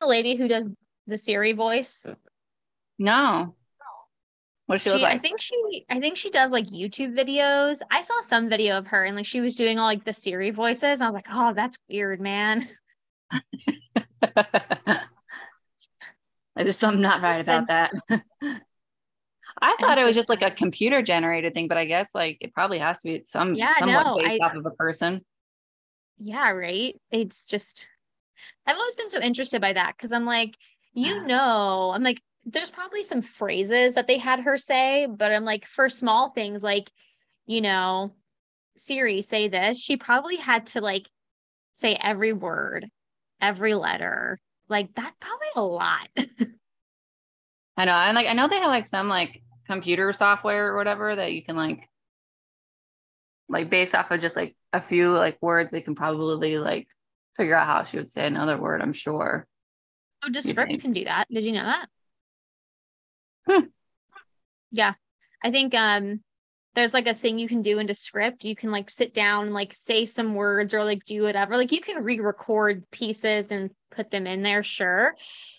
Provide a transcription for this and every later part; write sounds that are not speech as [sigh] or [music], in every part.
the lady who does the Siri voice? No. What does she, She, look like? I think she I think she does like YouTube videos. I saw some video of her and like she was doing all like the Siri voices. I was like, oh, that's weird, man. [laughs] There's something not right about that. [laughs] I thought it was just like a computer generated thing, but I guess like it probably has to be some Yeah, somewhat no, based I- off of a person. Yeah, right. It's just I've always been so interested by that because I'm like, you know, I'm like, there's probably some phrases that they had her say, but I'm like, for small things like, you know, Siri, say this, she probably had to like say every word, every letter. Like that's probably a lot. [laughs] I know. And like I know they have like some like computer software or whatever that you can like like based off of just like a few like words, they can probably like figure out how she would say another word, I'm sure. Oh, Descript can do that. Did you know that? Hmm. Yeah. I think um there's like a thing you can do in Descript. You can like sit down and like say some words or like do whatever. Like you can re-record pieces and put them in there, sure.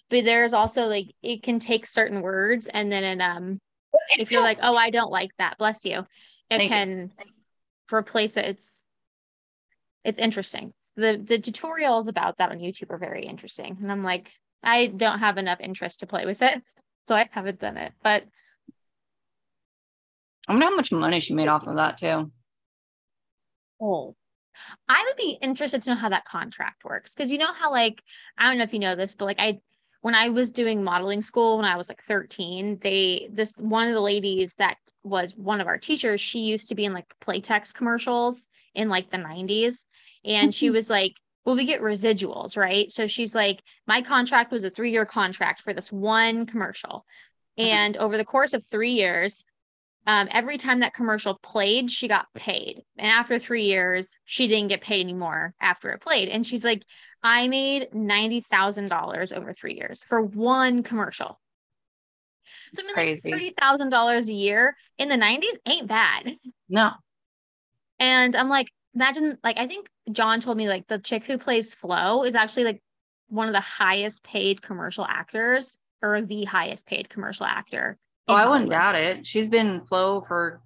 But there's also like it can take certain words and then it, um if you're like, oh, I don't like that, bless you, it Thank you. can replace it. It's it's interesting. The the tutorials about that on YouTube are very interesting. And I'm like, I don't have enough interest to play with it. [laughs] So I haven't done it. But I wonder how much money she made off of that too. oh, I would be interested to know how that contract works. Cause you know how like, I don't know if you know this, but like I when I was doing modeling school when I was like 13, they this one of the ladies that was one of our teachers, she used to be in like Playtex commercials in like the 90s. And she was like, well, we get residuals, right? So she's like, my contract was a three year contract for this one commercial. And over the course of three years, um, every time that commercial played, she got paid. And after three years, she didn't get paid anymore after it played. And she's like, I made $90,000 over three years for one commercial. So I mean, Crazy. like $30,000 a year in the 90s ain't bad. No. And I'm like, imagine, like, I think John told me, like, the chick who plays Flo is actually like one of the highest paid commercial actors or the highest paid commercial actor. Oh, I wouldn't doubt it. She's been Flo for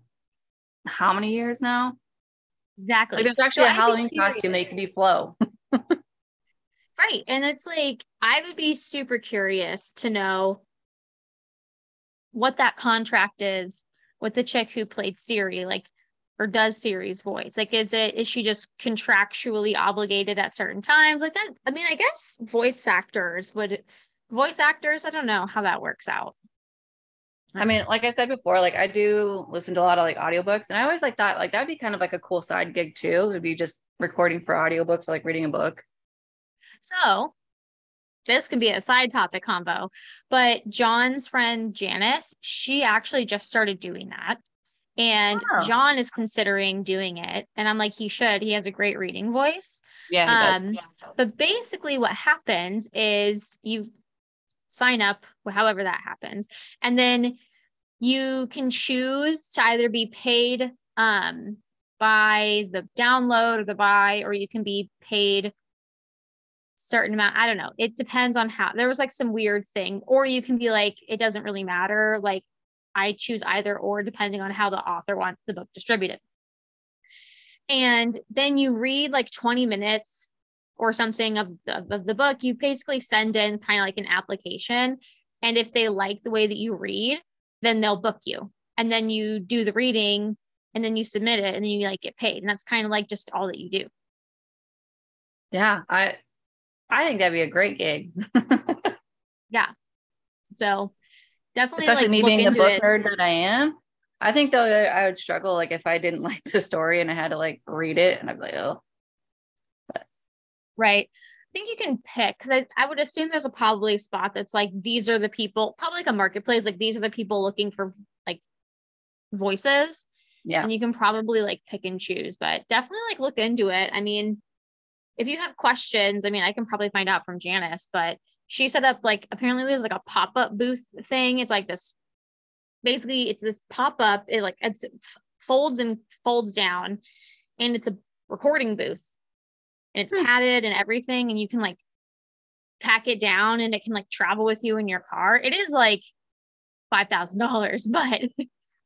how many years now? Exactly. Like there's actually So a Halloween costume that you can be Flo. [laughs] Right. And it's like, I would be super curious to know what that contract is with the chick who played Siri, like, or does Siri's voice. Like, is it, is she just contractually obligated at certain times? Like that. I mean, I guess voice actors would, voice actors, I don't know how that works out. I mean, like I said before, like I do listen to a lot of like audiobooks and I always like thought like that'd be kind of like a cool side gig too. It'd be just recording for audiobooks or like reading a book. So this can be a side topic combo, but John's friend Janice, she actually just started doing that. And Wow. John is considering doing it. And I'm like, he should. He has a great reading voice. Yeah. Um, But basically, what happens is you sign up, however that happens, and then you can choose to either be paid um, by the download or the buy, or you can be paid certain amount. I don't know. It depends on how. There was like some weird thing, or you can be like, it doesn't really matter. Like I choose either or, depending on how the author wants the book distributed. And then you read like 20 minutes or something of the, of the book, you basically send in kind of like an application. And if they like the way that you read, then they'll book you. And then you do the reading and then you submit it and then you like get paid. And that's kind of like just all that you do. yeah, I I think that'd be a great gig. [laughs] Yeah. So definitely Especially like me being the book it. nerd that I am. I think though I would struggle like if I didn't [laughs] like the story and I had to like read it and I'd be like, oh, Right. I think you can pick 'cause I, I would assume there's a probably spot that's like these are the people, probably like a marketplace, like these are the people looking for like voices. yeah. and you can probably like pick and choose, but definitely like look into it. I mean, if you have questions, I mean, I can probably find out from Janice, but she set up like apparently there's like a pop-up booth thing. It's like this basically it's this pop-up, it like it's folds and folds down and it's a recording booth and it's Hmm. padded and everything and you can like pack it down and it can like travel with you in your car. It is like five thousand dollars, [laughs] but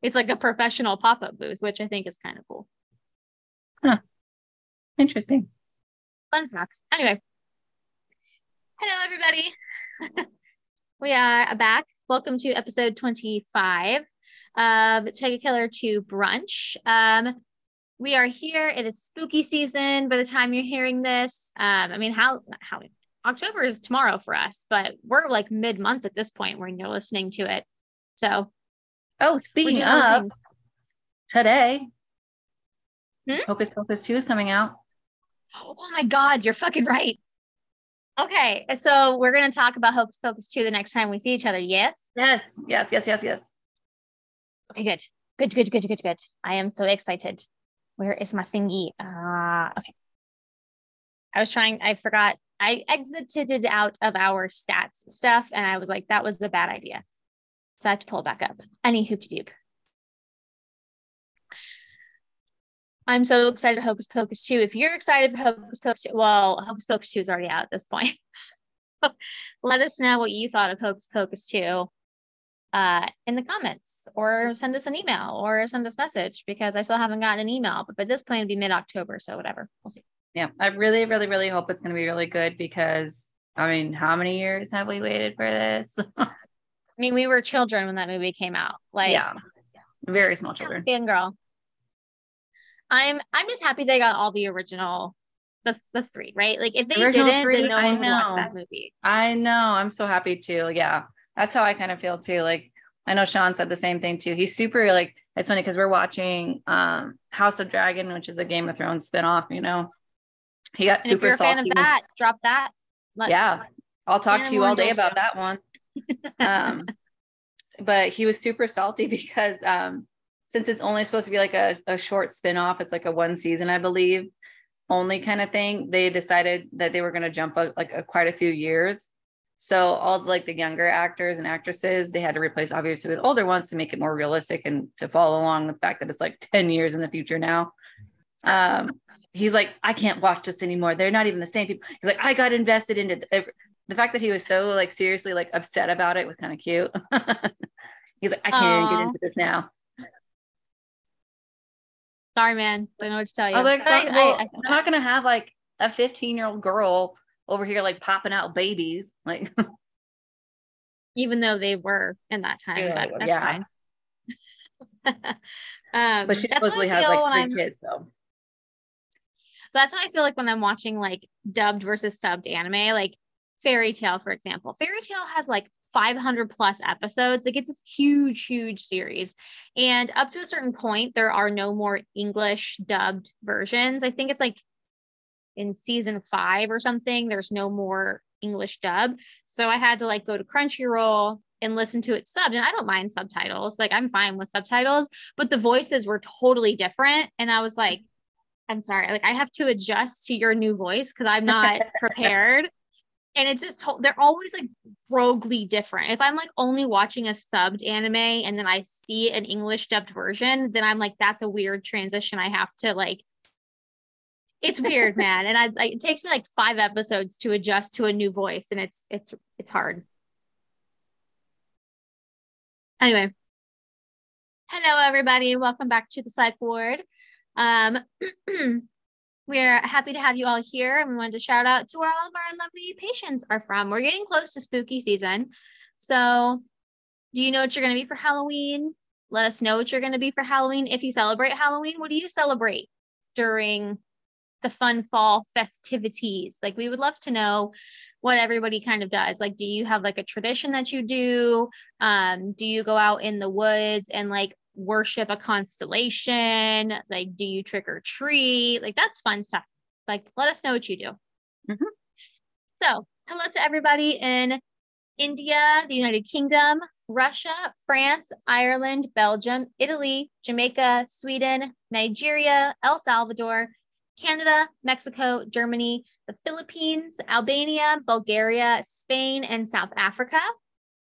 it's like a professional pop-up booth, which I think is kind of cool. Huh. Interesting. Fun facts. Anyway. Hello everybody. [laughs] we are back. Welcome to episode 25 of Take a Killer to Brunch. Um, we are here. It is spooky season by the time you're hearing this. Um, I mean, how how October is tomorrow for us, but we're like mid month at this point when you're listening to it. So, oh, speaking of today, hmm? Hocus Pocus 2 is coming out. Oh, my God, you're fucking right. Okay, so we're going to talk about Hocus Pocus 2 the next time we see each other. Yes? Yes, yes, yes, yes, yes. Okay, good. Good, good, good, good, good. I am so excited. Where is my thingy? Uh, okay. I was trying, I forgot. I exited out of our stats stuff and I was like, that was a bad idea. So I have to pull it back up. Any hoop doop. I'm so excited for Hocus Pocus 2. If you're excited for Hocus Pocus 2, well, Hocus Pocus 2 is already out at this point. [laughs] so let us know what you thought of Hocus Pocus 2 uh, in the comments or send us an email or send us a message because I still haven't gotten an email. But by this point, it'll be mid October. So whatever. We'll see. Yeah. I really, really, really hope it's going to be really good because I mean, how many years have we waited for this? [laughs] I mean, we were children when that movie came out. Like, yeah, very small children. Fangirl. I'm I'm just happy they got all the original the, the three, right? Like if they the didn't, three, then no one would watch that movie. I know. I'm so happy too. Yeah that's how I kind of feel too. Like I know Sean said the same thing too. He's super like it's funny because we're watching um House of Dragon, which is a Game of Thrones spinoff, you know. He got and super if you're salty. Of that, drop that. Let, yeah. I'll talk to you all day about that one. [laughs] um but he was super salty [laughs] because um since it's only supposed to be like a, a short spin-off, it's like a one season, I believe, only kind of thing. They decided that they were going to jump a, like a, quite a few years so all like the younger actors and actresses, they had to replace obviously with older ones to make it more realistic and to follow along the fact that it's like 10 years in the future now. Um, he's like, I can't watch this anymore. They're not even the same people. He's like, I got invested into the, the fact that he was so like seriously like upset about it was kind of cute. [laughs] he's like, I can't Aww. get into this now. Sorry, man. I don't know what to tell you. I was like, I, well, I, I, I'm not gonna have like a 15 year old girl over here like popping out babies, like [laughs] even though they were in that time, yeah, but that's yeah. fine. [laughs] um, but she supposedly has like 3 I'm, kids, though. That's how I feel like when I'm watching like dubbed versus subbed anime, like Fairy Tail, for example. Fairy Tail has like 500 plus episodes. Like it's a huge, huge series. And up to a certain point, there are no more English dubbed versions. I think it's like in season five or something, there's no more English dub. So I had to like go to Crunchyroll and listen to it subbed. And I don't mind subtitles. Like I'm fine with subtitles, but the voices were totally different. And I was like, I'm sorry, like I have to adjust to your new voice because I'm not [laughs] prepared. And it's just they're always like roguely different. If I'm like only watching a subbed anime and then I see an English dubbed version, then I'm like, that's a weird transition I have to like it's weird, [laughs] man. And I, it takes me like five episodes to adjust to a new voice, and it's it's it's hard. Anyway, hello everybody. Welcome back to the psych ward. Um, [clears throat] we're happy to have you all here, and we wanted to shout out to where all of our lovely patients are from. We're getting close to spooky season, so do you know what you're going to be for Halloween? Let us know what you're going to be for Halloween. If you celebrate Halloween, what do you celebrate during the fun fall festivities. Like we would love to know what everybody kind of does. Like, do you have like a tradition that you do? Um, do you go out in the woods and like worship a constellation? Like, do you trick or treat? Like, that's fun stuff. Like, let us know what you do. Mm-hmm. So, hello to everybody in India, the United Kingdom, Russia, France, Ireland, Belgium, Italy, Jamaica, Sweden, Nigeria, El Salvador, Canada, Mexico, Germany, the Philippines, Albania, Bulgaria, Spain, and South Africa.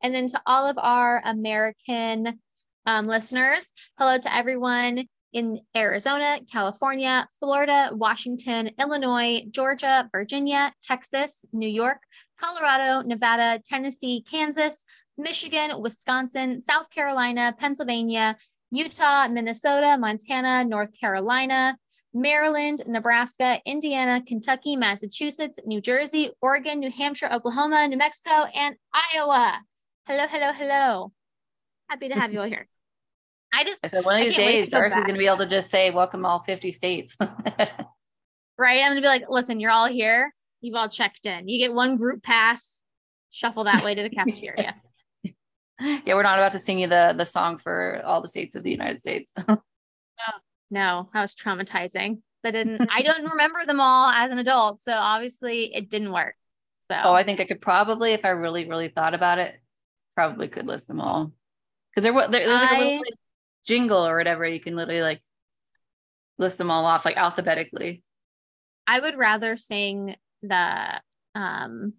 And then to all of our American um, listeners, hello to everyone in Arizona, California, Florida, Washington, Illinois, Georgia, Virginia, Texas, New York, Colorado, Nevada, Tennessee, Kansas, Michigan, Wisconsin, South Carolina, Pennsylvania, Utah, Minnesota, Montana, North Carolina, Maryland, Nebraska, Indiana, Kentucky, Massachusetts, New Jersey, Oregon, New Hampshire, Oklahoma, New Mexico, and Iowa. Hello, hello, hello. Happy to have you all here. I just so one of these days, Darcy's going to be able to just say, "Welcome all 50 states." [laughs] right? I'm going to be like, "Listen, you're all here. You've all checked in. You get one group pass. Shuffle that way to the cafeteria." [laughs] [laughs] yeah, we're not about to sing you the the song for all the states of the United States. no, no, that was traumatizing. I didn't. I don't remember them all as an adult, so obviously it didn't work. So. Oh, I think I could probably, if I really, really thought about it, probably could list them all. Because there, there, there's like a little jingle or whatever you can literally like list them all off like alphabetically. I would rather sing the um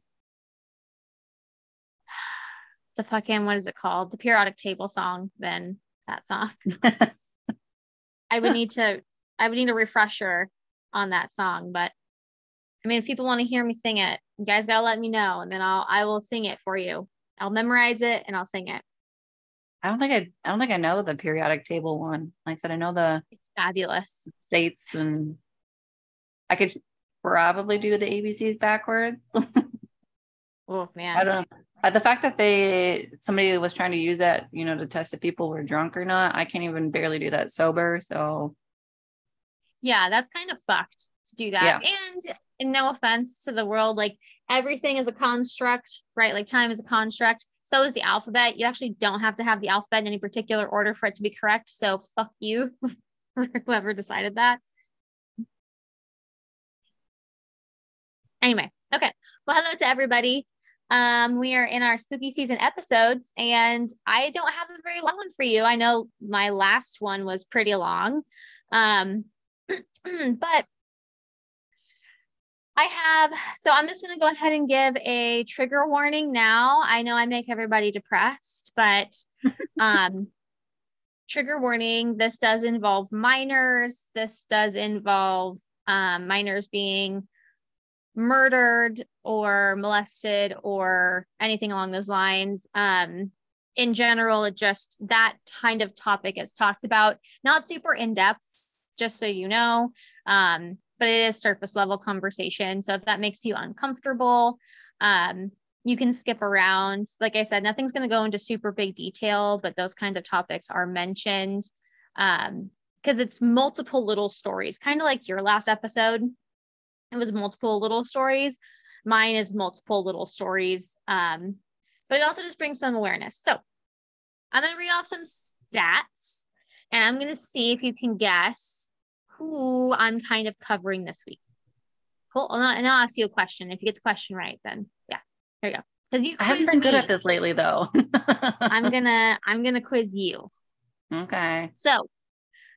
the fucking what is it called? The periodic table song than that song. [laughs] I would need to I would need a refresher on that song, but I mean if people want to hear me sing it, you guys gotta let me know and then I'll I will sing it for you. I'll memorize it and I'll sing it. I don't think I I don't think I know the periodic table one. Like I said, I know the it's fabulous states and I could probably do the ABCs backwards. [laughs] oh man. I don't know. Uh, the fact that they somebody was trying to use that, you know, to test if people were drunk or not, I can't even barely do that sober. So yeah, that's kind of fucked to do that. Yeah. And, and no offense to the world, like everything is a construct, right? Like time is a construct. So is the alphabet. You actually don't have to have the alphabet in any particular order for it to be correct. So fuck you, [laughs] whoever decided that. Anyway, okay. Well, hello to everybody. Um, we are in our spooky season episodes, and I don't have a very long one for you. I know my last one was pretty long. Um, [clears throat] but I have, so I'm just going to go ahead and give a trigger warning now. I know I make everybody depressed, but [laughs] um, trigger warning this does involve minors. This does involve um, minors being murdered or molested or anything along those lines. Um, in general, it just that kind of topic is talked about, not super in depth, just so you know. Um, but it is surface level conversation. So if that makes you uncomfortable, um, you can skip around. Like I said, nothing's going to go into super big detail, but those kinds of topics are mentioned because um, it's multiple little stories, kind of like your last episode it was multiple little stories. Mine is multiple little stories. Um, but it also just brings some awareness. So I'm going to read off some stats and I'm going to see if you can guess who I'm kind of covering this week. Cool. And I'll ask you a question. If you get the question right, then yeah, there you go. Because you I haven't been good at this lately, though. [laughs] I'm gonna I'm gonna quiz you. Okay. So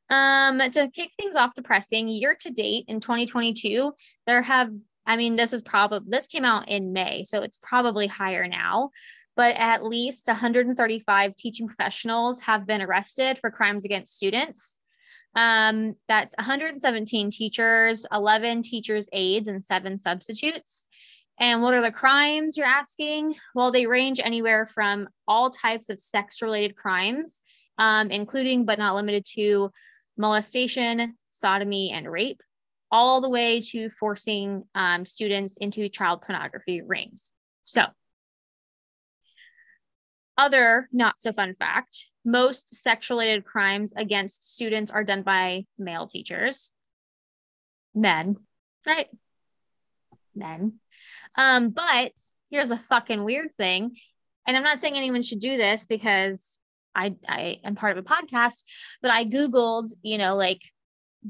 um, to kick things off depressing, year to date in 2022, there have, I mean, this is probably, this came out in May, so it's probably higher now, but at least 135 teaching professionals have been arrested for crimes against students. Um, that's 117 teachers, 11 teachers' aides, and seven substitutes. And what are the crimes you're asking? Well, they range anywhere from all types of sex related crimes, um, including but not limited to molestation, sodomy, and rape, all the way to forcing um, students into child pornography rings. So, other not so fun fact most sex related crimes against students are done by male teachers, men, right? Men. Um, but here's a fucking weird thing. And I'm not saying anyone should do this because I I am part of a podcast, but I googled, you know, like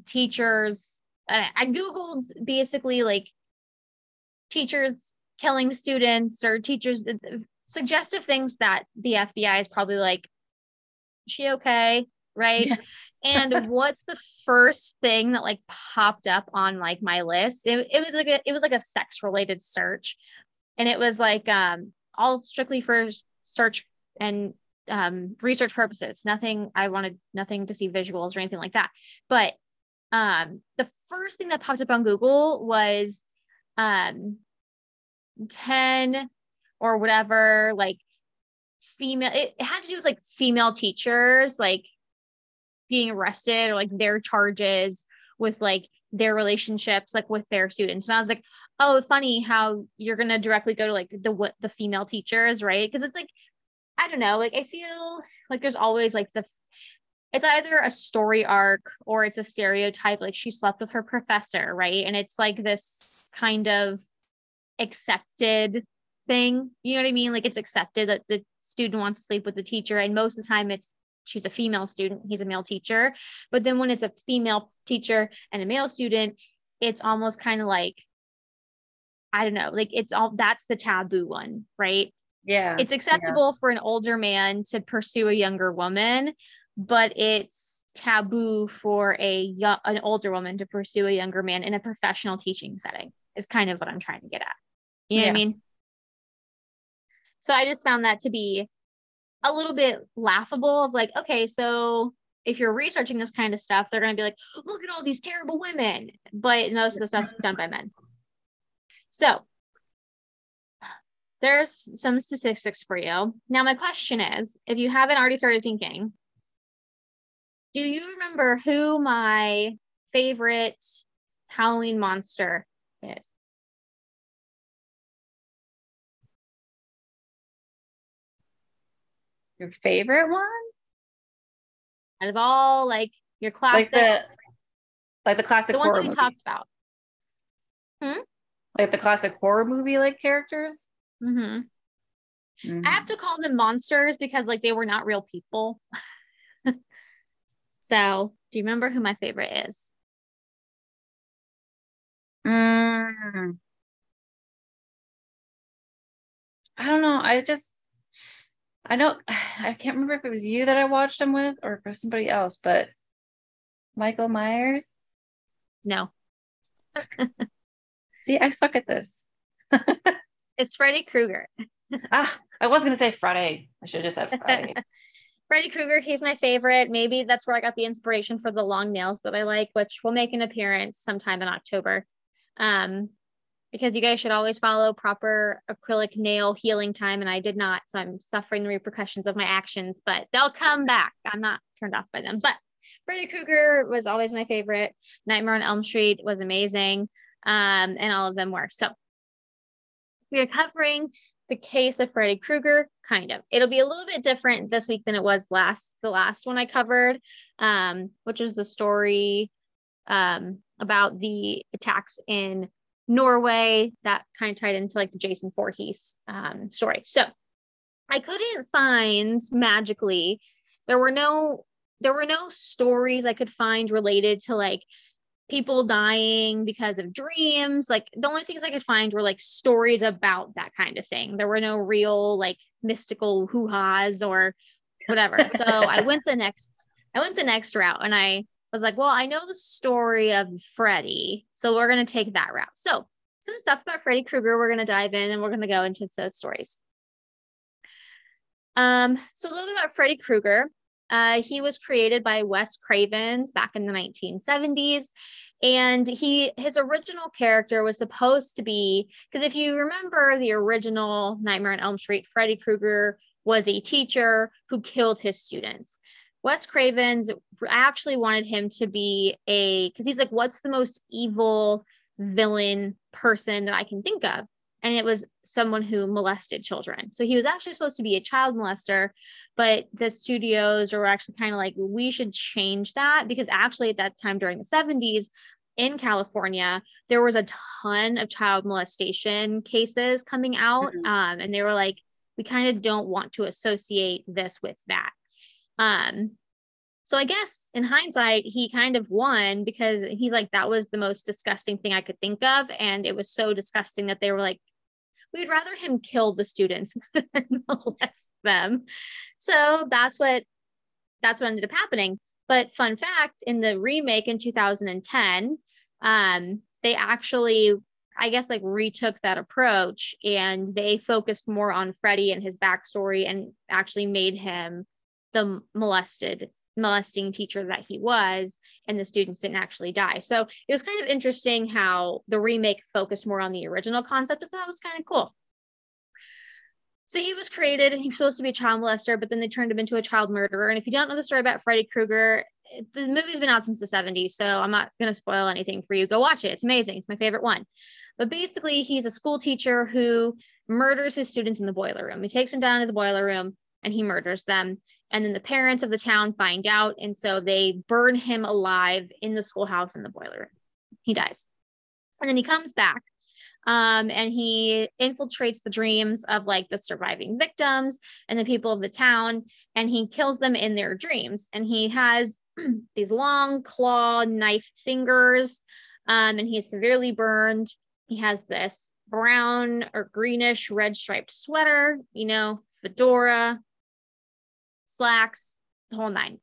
teachers. I googled basically like teachers killing students or teachers suggestive things that the FBI is probably like, she okay, right? Yeah. [laughs] and what's the first thing that like popped up on like my list? It, it was like a, it was like a sex related search, and it was like um all strictly for search and um, research purposes. Nothing, I wanted nothing to see visuals or anything like that. But um, the first thing that popped up on Google was um, 10 or whatever, like female, it, had to do with like female teachers, like being arrested or like their charges with like their relationships like with their students. And i was like oh funny how you're going to directly go to like the what the female teachers right? Because it's like i don't know like i feel like there's always like the it's either a story arc or it's a stereotype like she slept with her professor right? And it's like this kind of accepted thing you know what i mean? Like it's accepted that the student wants to sleep with the teacher and most of the time it's she's a female student he's a male teacher. But then when it's a female teacher and a male student it's almost kind of like i don't know like it's all that's the taboo one right? Yeah. It's acceptable yeah. for an older man to pursue a younger woman but it's taboo for a young, an older woman to pursue a younger man in a professional teaching setting is kind of what i'm trying to get at. You know yeah. what i mean so i just found that to be a little bit laughable of like, okay, so if you're researching this kind of stuff, they're going to be like, look at all these terrible women. But most of the stuff's done by men. So there's some statistics for you. Now, my question is if you haven't already started thinking, do you remember who my favorite Halloween monster is? Your favorite one? Out of all like your classic, like the, like the classic the ones we talked about. Hmm? Like the classic horror movie like characters. Mm-hmm. Mm-hmm. I have to call them monsters because like they were not real people. [laughs] so, do you remember who my favorite is? Mm. I don't know. I just I know [sighs] I can't remember if it was you that I watched them with or for somebody else, but Michael Myers. No. [laughs] See, I suck at this. [laughs] it's Freddy Krueger. ah, I was gonna say Friday. I should have just said Friday. [laughs] Freddy Krueger, he's my favorite. Maybe that's where I got the inspiration for the long nails that I like, which will make an appearance sometime in October. Um, because you guys should always follow proper acrylic nail healing time. And I did not. So I'm suffering the repercussions of my actions, but they'll come back. I'm not turned off by them. But Freddy Krueger was always my favorite. Nightmare on Elm Street was amazing. Um, and all of them were. So we are covering the case of Freddy Krueger, kind of. It'll be a little bit different this week than it was last, the last one I covered, um, which is the story um, about the attacks in Norway that kind of tied into like the Jason Voorhees um, story. So I couldn't find magically there were no there were no stories I could find related to like people dying because of dreams. Like the only things I could find were like stories about that kind of thing. There were no real like mystical hoo-has or whatever. So I went the next I went the next route and I was like, well, I know the story of Freddy, so we're going to take that route. So, some stuff about Freddy Krueger, we're going to dive in and we're going to go into the stories. Um, so, a little bit about Freddy Krueger. Uh, he was created by Wes Cravens back in the 1970s. And he his original character was supposed to be because if you remember the original Nightmare on Elm Street, Freddy Krueger was a teacher who killed his students. Wes Cravens actually wanted him to be a because he's like, what's the most evil villain person that I can think of? And it was someone who molested children. So he was actually supposed to be a child molester, but the studios were actually kind of like, we should change that because actually at that time during the 70s, in California, there was a ton of child molestation cases coming out. Mm-hmm. Um, and they were like, we kind of don't want to associate this with that. Um, so I guess in hindsight, he kind of won because he's like, that was the most disgusting thing I could think of. And it was so disgusting that they were like, we'd rather him kill the students [laughs] than molest them. So that's what that's what ended up happening. But fun fact, in the remake in 2010, um, they actually I guess like retook that approach and they focused more on Freddy and his backstory and actually made him the molested molesting teacher that he was and the students didn't actually die so it was kind of interesting how the remake focused more on the original concept that that was kind of cool so he was created and he was supposed to be a child molester but then they turned him into a child murderer and if you don't know the story about freddy krueger the movie's been out since the 70s, so I'm not going to spoil anything for you. Go watch it. It's amazing. It's my favorite one. But basically, he's a school teacher who murders his students in the boiler room. He takes them down to the boiler room and he murders them. And then the parents of the town find out. And so they burn him alive in the schoolhouse in the boiler room. He dies. And then he comes back um, and he infiltrates the dreams of like the surviving victims and the people of the town and he kills them in their dreams and he has [clears throat] these long claw knife fingers um, and is severely burned he has this brown or greenish red striped sweater you know fedora slacks the whole nine.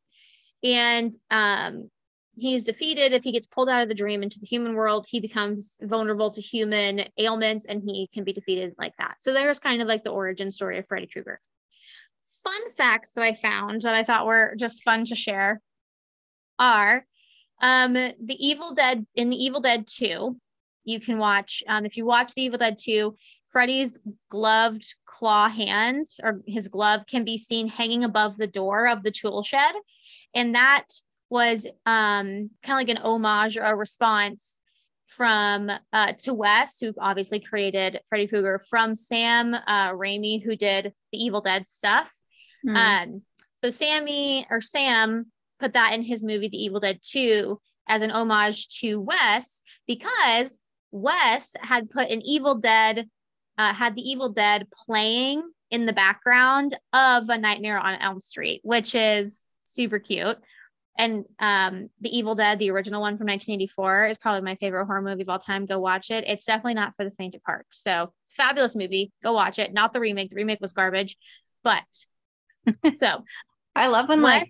And um, he's defeated. If he gets pulled out of the dream into the human world he becomes vulnerable to human ailments and he can be defeated like that. So there's kind of like the origin story of freddy krueger. Fun facts that i found that i thought were just fun to share are um the evil dead in the evil dead 2 you can watch um if you watch the evil dead 2 freddy's gloved claw hand or his glove can be seen hanging above the door of the tool shed and that was um, kind of like an homage or a response from uh, to Wes, who obviously created Freddy Krueger, from Sam uh, Raimi, who did the Evil Dead stuff. Mm. Um, so Sammy or Sam put that in his movie, The Evil Dead 2, as an homage to Wes because Wes had put an Evil Dead, uh, had the Evil Dead playing in the background of A Nightmare on Elm Street, which is super cute and um, The Evil Dead, the original one from 1984, is probably my favorite horror movie of all time. Go watch it. It's definitely not for the faint of heart. So it's a fabulous movie. Go watch it. Not the remake. The remake was garbage, but [laughs] so I love when like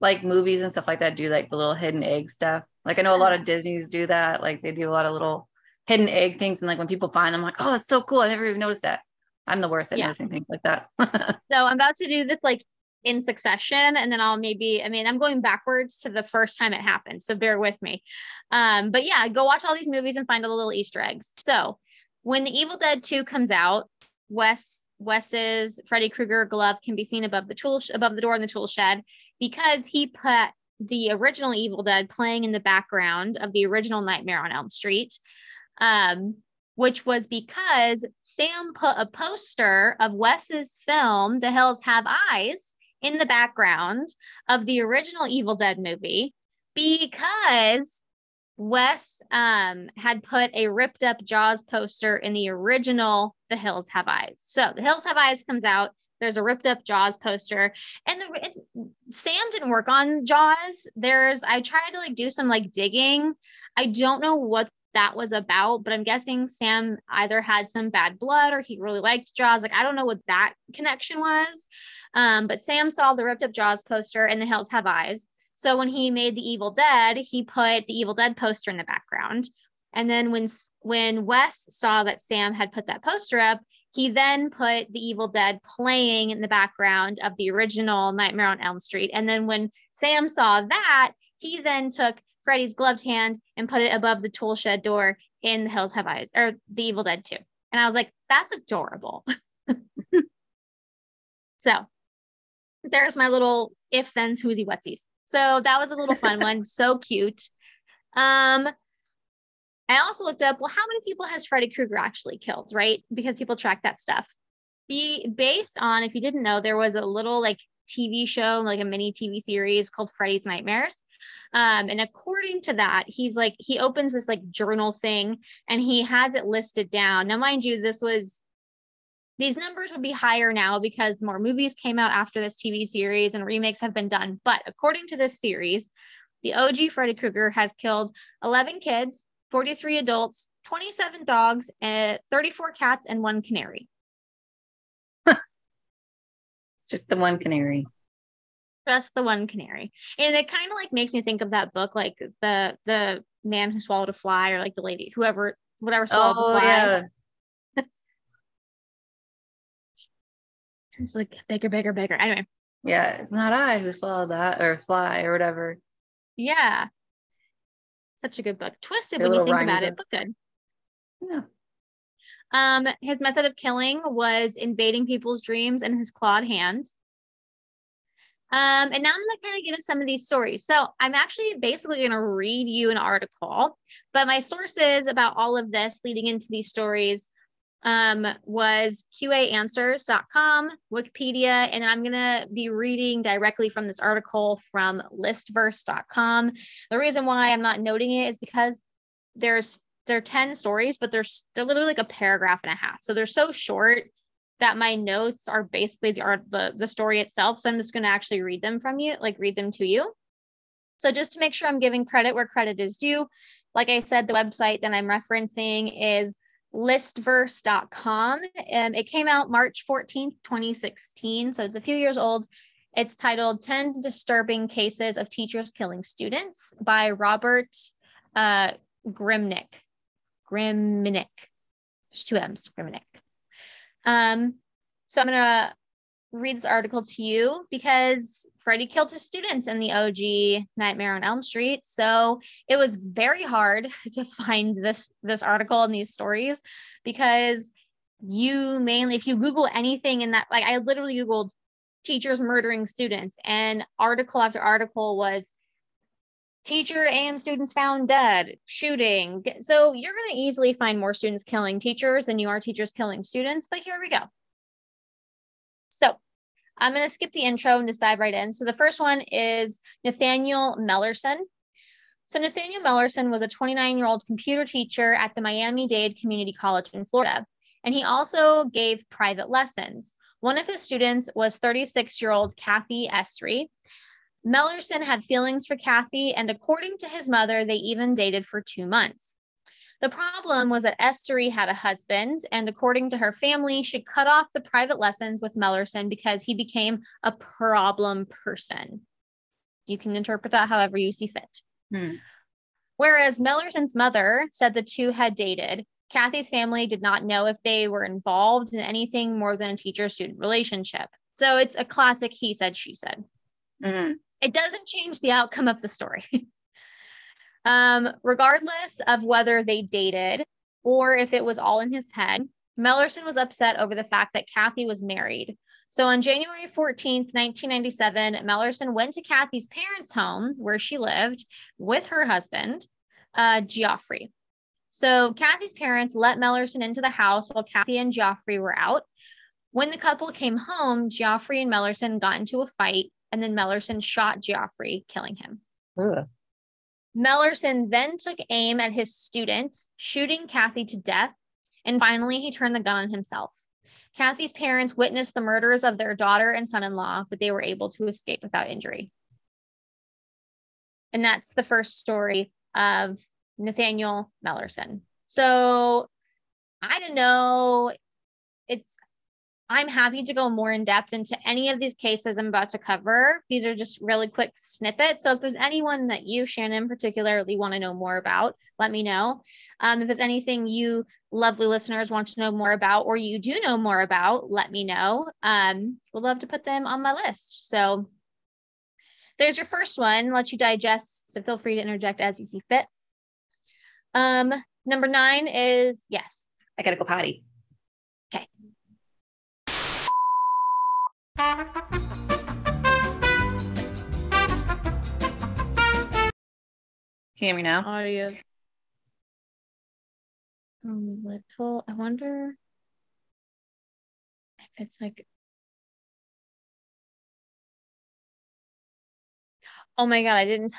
like movies and stuff like that do like the little hidden egg stuff. Like I know a lot of Disney's do that. Like they do a lot of little hidden egg things, and like when people find them, I'm like, oh, that's so cool. I never even noticed that. I'm the worst at yeah. noticing things like that. [laughs] so I'm about to do this like in succession and then I'll maybe I mean I'm going backwards to the first time it happened so bear with me um but yeah go watch all these movies and find all the little easter eggs so when the Evil Dead 2 comes out Wes Wes's Freddy Krueger glove can be seen above the tool sh- above the door in the tool shed because he put the original Evil Dead playing in the background of the original Nightmare on Elm Street um which was because Sam put a poster of Wes's film, The Hills Have Eyes, in the background of the original Evil Dead movie because Wes um, had put a ripped up Jaws poster in the original The Hills Have Eyes. So The Hills Have Eyes comes out. There's a ripped up Jaws poster, and the it, Sam didn't work on Jaws. There's I tried to like do some like digging. I don't know what that was about, but I'm guessing Sam either had some bad blood or he really liked Jaws. Like I don't know what that connection was. Um, but Sam saw the ripped up Jaws poster and the Hills Have Eyes. So when he made the Evil Dead, he put the Evil Dead poster in the background. And then when when Wes saw that Sam had put that poster up, he then put the Evil Dead playing in the background of the original Nightmare on Elm Street. And then when Sam saw that, he then took Freddy's gloved hand and put it above the tool shed door in the Hills Have Eyes or the Evil Dead 2. And I was like, that's adorable. [laughs] so there's my little if then whoosie whatsies. So that was a little fun one. [laughs] So cute. Um, I also looked up, well, how many people has Freddy Krueger actually killed, right? Because people track that stuff. Be based on, if you didn't know, there was a little like TV show, like a mini TV series called Freddy's Nightmares. Um, and according to that, he's like, he opens this like journal thing and he has it listed down. Now, mind you, this was these numbers would be higher now because more movies came out after this TV series and remakes have been done. But according to this series, the OG Freddy Krueger has killed 11 kids, 43 adults, 27 dogs, and 34 cats, and one canary. Just the one canary. Just the one canary. And it kind of like makes me think of that book, like the the man who swallowed a fly, or like the lady, whoever whatever swallowed Oh the fly. yeah. It's like bigger, bigger, bigger. Anyway, Yeah. It's not I who swallowed that or fly or whatever. yeah. Such a good book. Twisted A when you think about it, but good. Yeah. Um, his method of killing was invading people's dreams in his clawed hand. Um, and now I'm gonna kind of get into some of these stories. So I'm actually basically gonna read you an article, but my sources about all of this leading into these stories um, was QAanswers.com, Wikipedia, and I'm gonna be reading directly from this article from listverse.com. The reason why I'm not noting it is because there's they're 10 stories, but they're they're literally like a paragraph and a half. So they're so short that my notes are basically the art the, the story itself. So I'm just gonna actually read them from you, like read them to you. So just to make sure I'm giving credit where credit is due, like I said, the website that I'm referencing is listverse.com. And it came out March 14th, 2016. So it's a few years old. It's titled 10 Disturbing Cases of Teachers Killing Students by Robert uh, Grimminck. Grimminck. There's two M's, Grimminck. Um, so I'm going to read this article to you because Freddy killed his students in the OG Nightmare on Elm Street. So it was very hard [laughs] to find this this article and these stories because you mainly if you google anything in that like I literally googled teachers murdering students and article after article was teacher and students found dead shooting so you're going to easily find more students killing teachers than you are teachers killing students but here we go so I'm going to skip the intro and just dive right in. So the first one is Nathaniel Mellerson. So Nathaniel Mellerson was a 29-year-old computer teacher at the Miami-Dade Community College in Florida, and he also gave private lessons. One of his students was 36-year-old Kathy Estry. Mellerson had feelings for Kathy, and according to his mother, they even dated for two months. The problem was that Estery had a husband, and according to her family, she cut off the private lessons with Mellerson because he became a problem person. You can interpret that however you see fit. Hmm. Whereas Mellerson's mother said the two had dated, Kathy's family did not know if they were involved in anything more than a teacher student relationship. So it's a classic he said, she said. Mhm. It doesn't change the outcome of the story. [laughs] um, regardless of whether they dated or if it was all in his head, Mellerson was upset over the fact that Kathy was married. So on January 14th, 1997, Mellerson went to Kathy's parents' home where she lived with her husband, uh, Geoffrey. So Kathy's parents let Mellerson into the house while Kathy and Geoffrey were out. When the couple came home, Geoffrey and Mellerson got into a fight, and then Mellerson shot Geoffrey, killing him. Ugh. Mellerson then took aim at his student, shooting Kathy to death, and finally he turned the gun on himself. Kathy's parents witnessed the murders of their daughter and son in law, but they were able to escape without injury. And that's the first story of Nathaniel Mellerson. So I don't know. It's I'm happy to go more in depth into any of these cases I'm about to cover. These are just really quick snippets. So if there's anyone that you, Shannon, particularly want to know more about, let me know. Um, if there's anything you lovely listeners want to know more about or you do know more about, let me know. Um, we'd love to put them on my list. So there's your first one. Let you digest. So feel free to interject as you see fit. Um, number nine is yes. I gotta go potty. Okay. Can you hear me now? Audio. A little. I wonder if it's like. Oh my god! I didn't.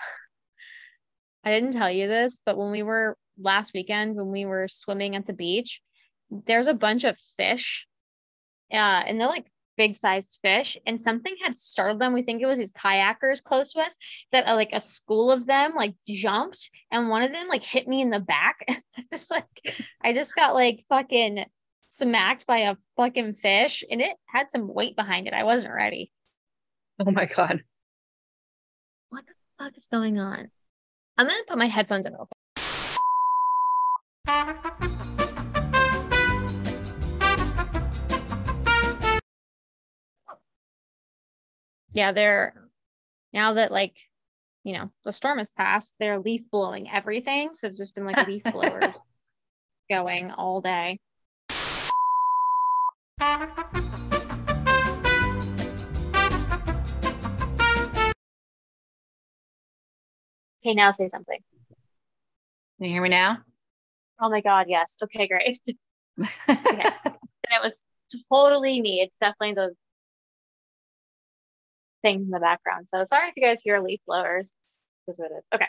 [laughs] I didn't tell you this, but when we were last weekend, when we were swimming at the beach, there's a bunch of fish, uh, and they're like big sized fish, and something had startled them. We think it was these kayakers close to us that uh, like a school of them like jumped, and one of them like hit me in the back. [laughs] it's like I just got like fucking smacked by a fucking fish, and it had some weight behind it. I wasn't ready. Oh my god. What the fuck is going on? I'm gonna put my headphones in real quick. Yeah, they're now that like, you know, the storm has passed, they're leaf blowing everything. So it's just been like leaf blowers [laughs] going all day. Okay, now say something. Can you hear me now? Oh my God, yes. Okay, great. [laughs] okay. And it was totally me. It's definitely those things in the background. So sorry if you guys hear leaf blowers. Is what it is. Okay.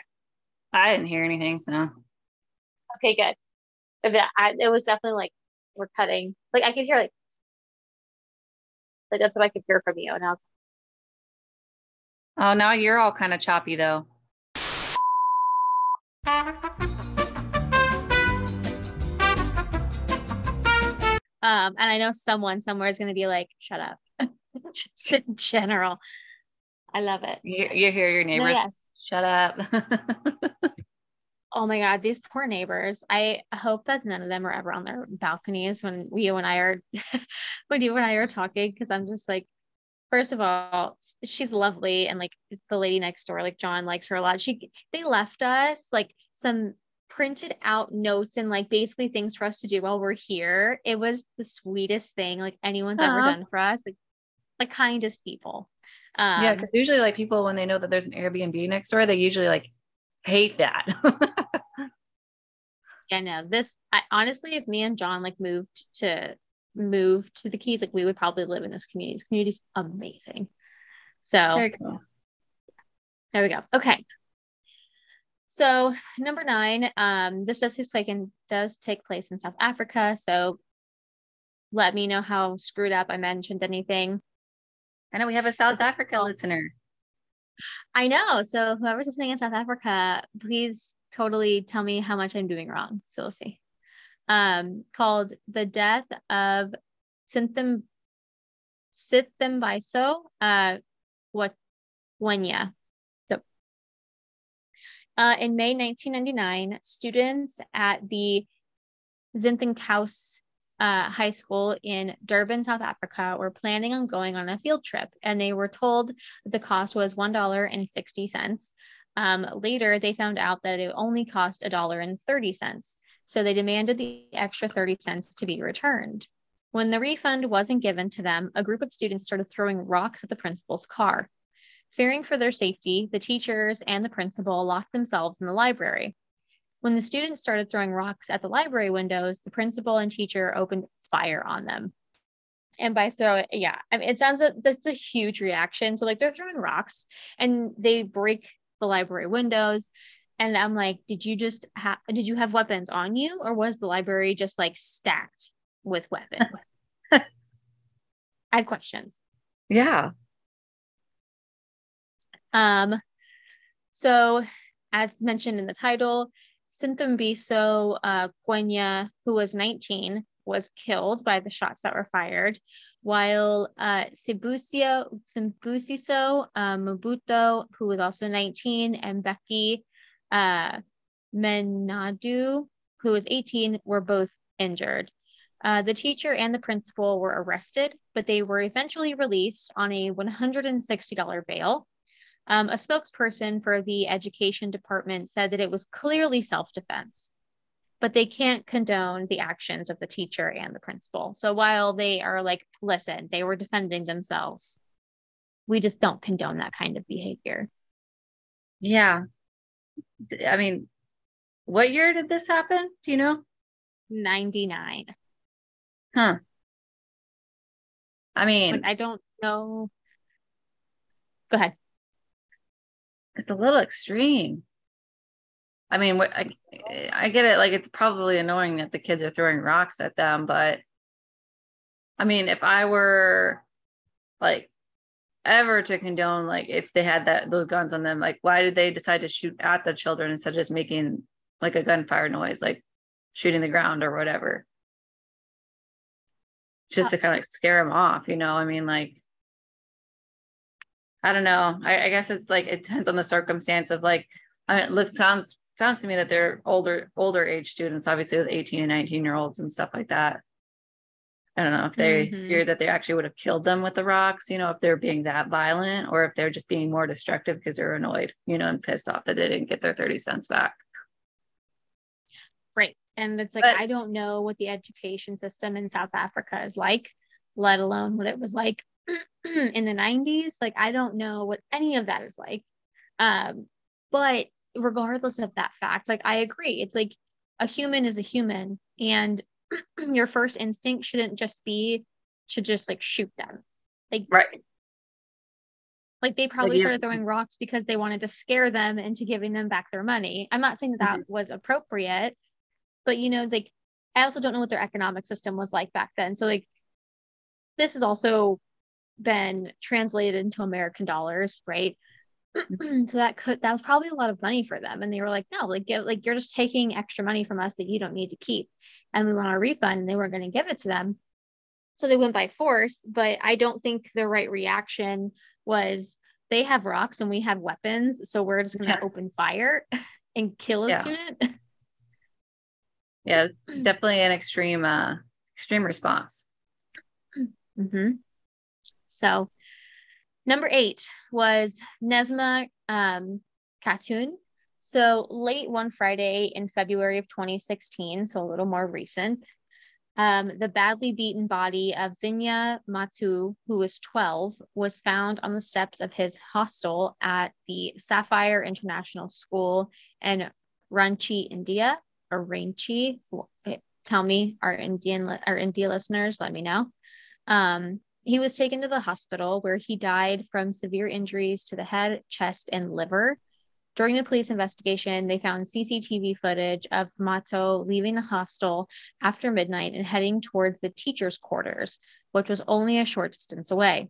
I didn't hear anything, so. Okay, good. It, I, it was definitely like we're cutting. Like I could hear like, like that's what I could hear from you. Now. Oh, now you're all kind of choppy though. Um, and I know someone somewhere is going to be like, shut up. [laughs] Just in general. I love it. You, you hear your neighbors. No, yes. Shut up. [laughs] oh my God, these poor neighbors. I hope that none of them are ever on their balconies when you and I are [laughs] when you and I are talking. Cause I'm just like, first of all, she's lovely. And like the lady next door, like John likes her a lot. She they left us like some printed out notes and like basically things for us to do while we're here. It was the sweetest thing like anyone's ever done for us. Like the kindest people. Um, yeah, because usually like people when they know that there's an Airbnb next door, they usually like hate that. [laughs] yeah, no, this I, honestly, if me and John like moved to move to the Keys, like we would probably live in this community. This community's amazing. So cool. there we go. Okay. So number nine, um, this does take in does take place in South Africa. So let me know how screwed up I mentioned anything. I know we have a South Africa listener. I know. So whoever's listening in South Africa, please totally tell me how much I'm doing wrong. So we'll see. Um, called The Death of Synthim Sithembiso uh what Wenya. So uh, in May 1999, students at the Zinthinghouse uh, high school in Durban, South Africa, were planning on going on a field trip, and they were told the cost was one dollar and sixty cents. Um, later, they found out that it only cost a dollar and thirty cents, so they demanded the extra thirty cents to be returned. When the refund wasn't given to them, a group of students started throwing rocks at the principal's car. Fearing for their safety, the teachers and the principal locked themselves in the library. When the students started throwing rocks at the library windows, the principal and teacher opened fire on them. And by throw it, yeah, I mean, it sounds like that's a huge reaction. So, like, they're throwing rocks and they break the library windows. And I'm like, did you just have, did you have weapons on you or was the library just like stacked with weapons? [laughs] I have questions. Yeah. Um, so as mentioned in the title, Sintumbiso uh, Gwenya, who was 19, was killed by the shots that were fired, while uh, Sibusiso uh, who was also 19, and Becky uh, Menadu, who was 18, were both injured. Uh, the teacher and the principal were arrested, but they were eventually released on a $160 bail. Um, a spokesperson for the education department said that it was clearly self defense, but they can't condone the actions of the teacher and the principal. So while they are like, listen, they were defending themselves, we just don't condone that kind of behavior. Yeah. I mean, what year did this happen? Do you know? 99. Huh. I mean, I don't know. Go ahead it's a little extreme. I mean, I, I get it. Like, it's probably annoying that the kids are throwing rocks at them, but I mean, if I were like ever to condone, like, if they had that those guns on them, like, why did they decide to shoot at the children instead of just making like a gunfire noise, like shooting the ground or whatever? Just uh, to kind of like scare them off, you know? I mean, like, I don't know. I, I, guess it's like it depends on the circumstance of like I mean, it looks sounds sounds to me that they're older older age students, obviously with 18 and 19 year olds and stuff like that. I don't know if they Mhm. feared that they actually would have killed them with the rocks, you know, if they're being that violent or if they're just being more destructive because they're annoyed, you know, and pissed off that they didn't get their 30 cents back. Right. And it's like, But- I don't know what the education system in South Africa is like, let alone what it was like [clears throat] in the 90s. Like, I don't know what any of that is like. Um, but regardless of that fact, like, I agree. It's like a human is a human, and [clears throat] your first instinct shouldn't just be to just like shoot them. Like, Right. like they probably you- started throwing rocks because they wanted to scare them into giving them back their money. I'm not saying that that was appropriate, but you know, like I also don't know what their economic system was like back then. So like this is also been translated into American dollars, right? [clears throat] so that could that was probably a lot of money for them. And they were like, no, like give like you're just taking extra money from us that you don't need to keep. And we want a refund and they weren't going to give it to them. So they went by force, but I don't think the right reaction was they have rocks and we have weapons, so we're just going to Yeah. open fire [laughs] and kill a Yeah. student. [laughs] Yeah, it's definitely an extreme uh extreme response. hmm So, number eight was Nesma um, Khatun. So, late one Friday in February of 2016, so a little more recent, um, the badly beaten body of Vinya Matu, who was 12, was found on the steps of his hostel at the Sapphire International School in Ranchi, India, or Ranchi. Tell me, our Indian, our India listeners, let me know. Um, he was taken to the hospital where he died from severe injuries to the head, chest, and liver. During the police investigation, they found CCTV footage of Mato leaving the hostel after midnight and heading towards the teacher's quarters, which was only a short distance away.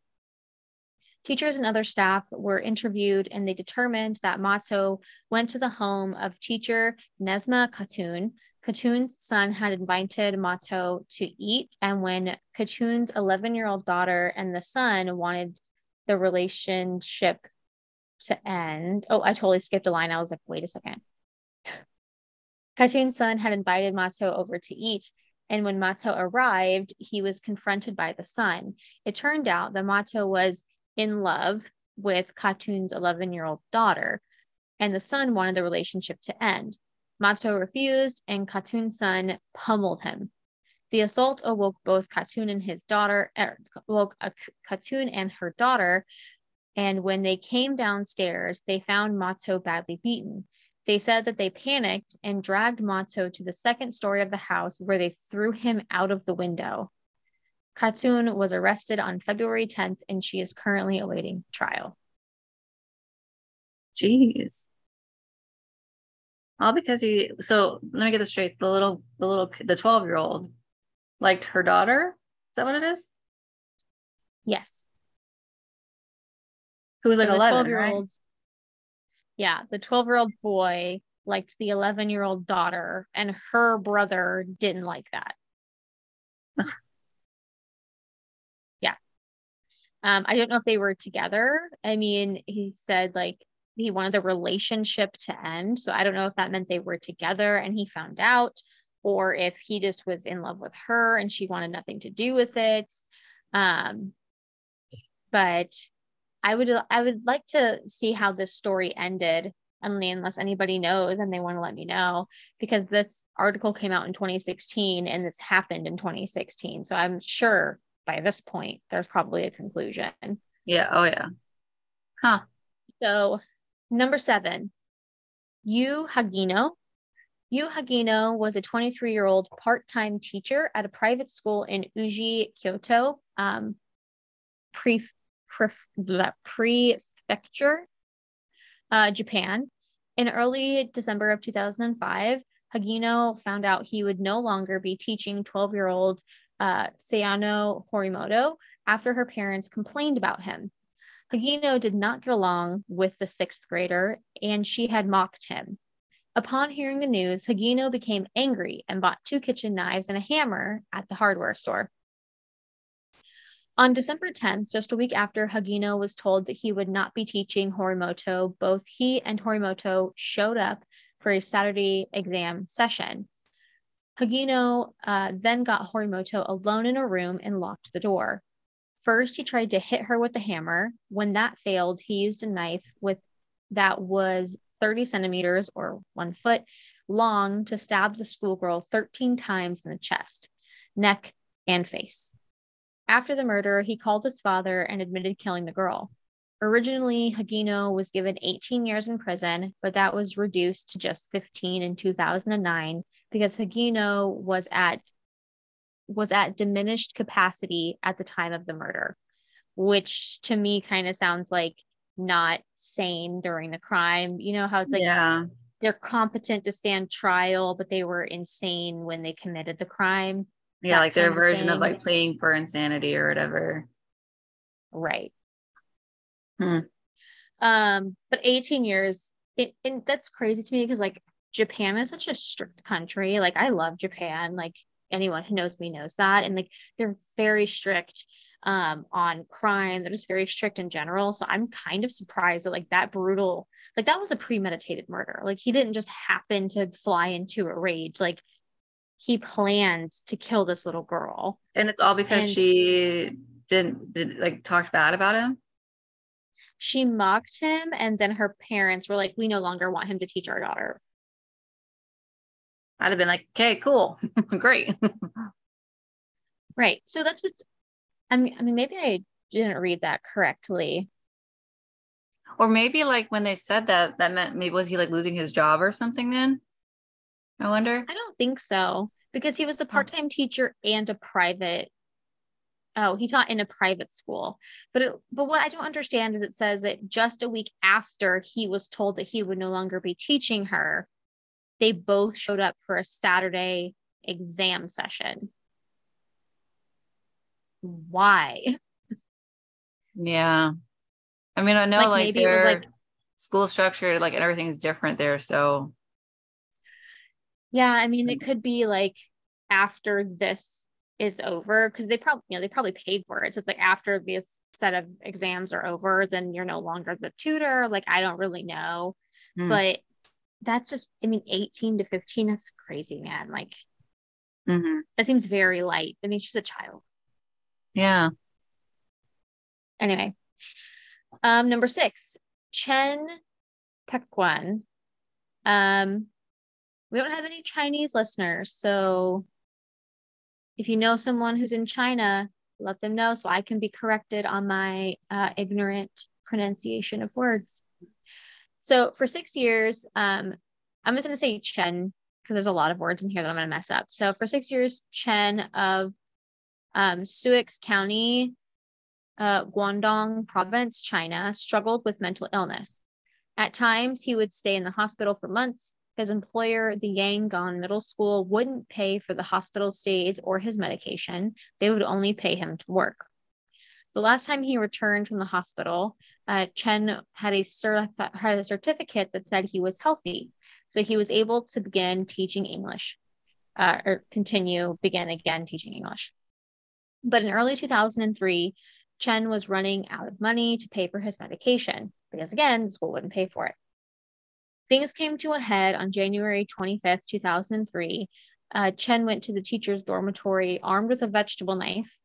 Teachers and other staff were interviewed, and they determined that Mato went to the home of teacher Nesma Khatun, Khatun's son had invited Mato to eat, and when Khatun's 11 year old daughter and the son wanted the relationship to end, oh, I totally skipped a line. I was like, wait a second. Khatun's son had invited Mato over to eat, and when Mato arrived, he was confronted by the son. It turned out that Mato was in love with Khatun's 11 year old daughter, and the son wanted the relationship to end. Mato refused, and Khatun's son pummeled him. The assault awoke both Khatun and his daughter, er, woke uh, Khatun and her daughter. And when they came downstairs, they found Mato badly beaten. They said that they panicked and dragged Mato to the second story of the house where they threw him out of the window. Khatun was arrested on February 10th and she is currently awaiting trial. Jeez. All because he so let me get this straight. The little the little the 12 year old liked her daughter. Is that what it is? Yes. Who was like So 11, 12 year right? old yeah the 12 year old boy liked the 11 year old daughter and her brother didn't like that [sighs] yeah um i don't know if they were together i mean he said like he wanted the relationship to end so i don't know if that meant they were together and he found out or if he just was in love with her and she wanted nothing to do with it um but I would I would like to see how this story ended. Only unless anybody knows and they want to let me know, because this article came out in 2016 and this happened in 2016. So I'm sure by this point there's probably a conclusion. Yeah. Oh yeah. Huh. So number seven, Yu Hagino. Yu Hagino was a 23 year old part time teacher at a private school in Uji, Kyoto, um, prefecture, uh, Japan. In early December of 2005, Hagino found out he would no longer be teaching 12 year old uh, Sayano Horimoto after her parents complained about him. Hagino did not get along with the sixth grader and she had mocked him. Upon hearing the news, Hagino became angry and bought two kitchen knives and a hammer at the hardware store. On December 10th, just a week after Hagino was told that he would not be teaching Horimoto, both he and Horimoto showed up for a Saturday exam session. Hagino uh, then got Horimoto alone in a room and locked the door. First, he tried to hit her with the hammer. When that failed, he used a knife with that was 30 centimeters or one foot long to stab the schoolgirl 13 times in the chest, neck, and face. After the murder, he called his father and admitted killing the girl. Originally, Hagino was given 18 years in prison, but that was reduced to just 15 in 2009 because Hagino was at was at diminished capacity at the time of the murder, which to me kind of sounds like not sane during the crime. You know how it's like yeah. they're competent to stand trial, but they were insane when they committed the crime. Yeah, like their version of, of like playing for insanity or whatever. Right. Hmm. Um, but 18 years, it, it that's crazy to me because like Japan is such a strict country. Like I love Japan. Like anyone who knows me knows that. And like they're very strict um on crime. They're just very strict in general. So I'm kind of surprised that like that brutal, like that was a premeditated murder. Like he didn't just happen to fly into a rage. Like he planned to kill this little girl. And it's all because and she didn't did, like talked bad about him. She mocked him, and then her parents were like, "We no longer want him to teach our daughter." I'd have been like, "Okay, cool, [laughs] great." right. So that's what's. I mean, I mean, maybe I didn't read that correctly. Or maybe like when they said that, that meant maybe was he like losing his job or something then? I wonder. I don't think so because he was a hmm. part-time teacher and a private oh he taught in a private school but it, but what i don't understand is it says that just a week after he was told that he would no longer be teaching her they both showed up for a saturday exam session why yeah i mean i know like, like maybe it was like school structure like and everything's different there so yeah, I mean, it could be like after this is over because they probably, you know, they probably paid for it. So it's like after this set of exams are over, then you're no longer the tutor. Like, I don't really know. Mm. But that's just, I mean, 18 to 15, that's crazy, man. Like, mm-hmm. that seems very light. I mean, she's a child. Yeah. Anyway, um, number six, Chen Pekwan. Um, we don't have any Chinese listeners. So if you know someone who's in China, let them know so I can be corrected on my uh, ignorant pronunciation of words. So for six years, um, I'm just going to say Chen because there's a lot of words in here that I'm going to mess up. So for six years, Chen of um, Suix County, uh, Guangdong Province, China, struggled with mental illness. At times, he would stay in the hospital for months, his employer, the Yangon Middle School, wouldn't pay for the hospital stays or his medication. They would only pay him to work. The last time he returned from the hospital, uh, Chen had a, certif- had a certificate that said he was healthy. So he was able to begin teaching English uh, or continue, begin again teaching English. But in early 2003, Chen was running out of money to pay for his medication because, again, the school wouldn't pay for it. Things came to a head on January 25th, 2003. Uh, Chen went to the teacher's dormitory armed with a vegetable knife.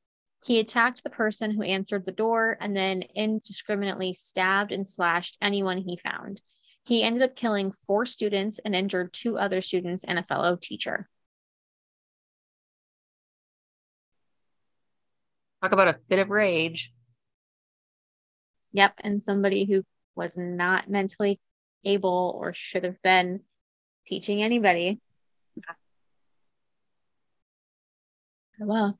He attacked the person who answered the door and then indiscriminately stabbed and slashed anyone he found. He ended up killing four students and injured two other students and a fellow teacher. Talk about a fit of rage. Yep. And somebody who was not mentally able or should have been teaching anybody. Well,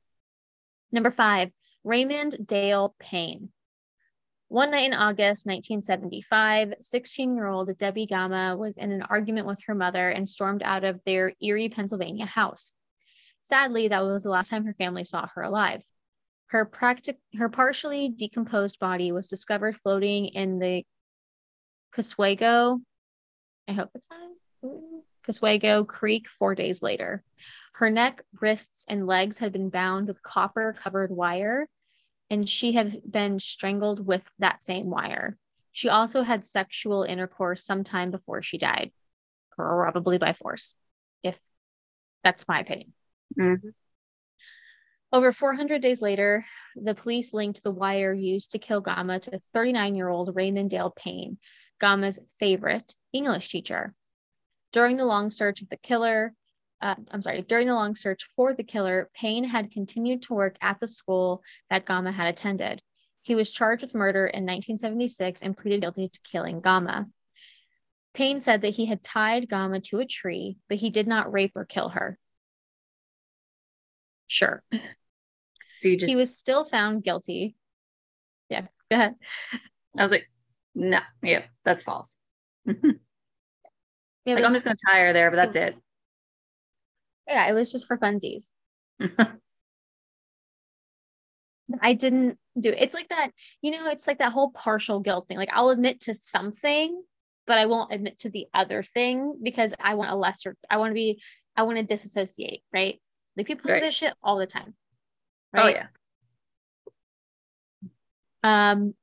number five, Raymond Dale Payne. One night in August 1975, 16 year old Debbie Gama was in an argument with her mother and stormed out of their Erie, Pennsylvania house. Sadly, that was the last time her family saw her alive. Her, practic- her partially decomposed body was discovered floating in the Coswego, I hope it's on Coswego Creek four days later. Her neck, wrists, and legs had been bound with copper covered wire, and she had been strangled with that same wire. She also had sexual intercourse sometime before she died, probably by force, if That's my opinion. Mm-hmm. Over 400 days later, the police linked the wire used to kill Gama to 39 year old Raymond Dale Payne, Gama's favorite English teacher. During the long search of the killer, uh, I'm sorry, during the long search for the killer, Payne had continued to work at the school that Gama had attended. He was charged with murder in 1976 and pleaded guilty to killing Gama. Payne said that he had tied Gama to a tree, but he did not rape or kill her. Sure. So you just He was still found guilty. Yeah, go ahead. I was like, no, yep, that's false. [laughs] Like was- I'm just gonna tie her there, but that's it. Yeah, it was just for funsies. [laughs] I didn't do it. It's like that, you know, it's like that whole partial guilt thing. Like I'll admit to something, but I won't admit to the other thing because I want a lesser, I want to be, I want to disassociate, right? Like people Right. do this shit all the time. Oh yeah. Um,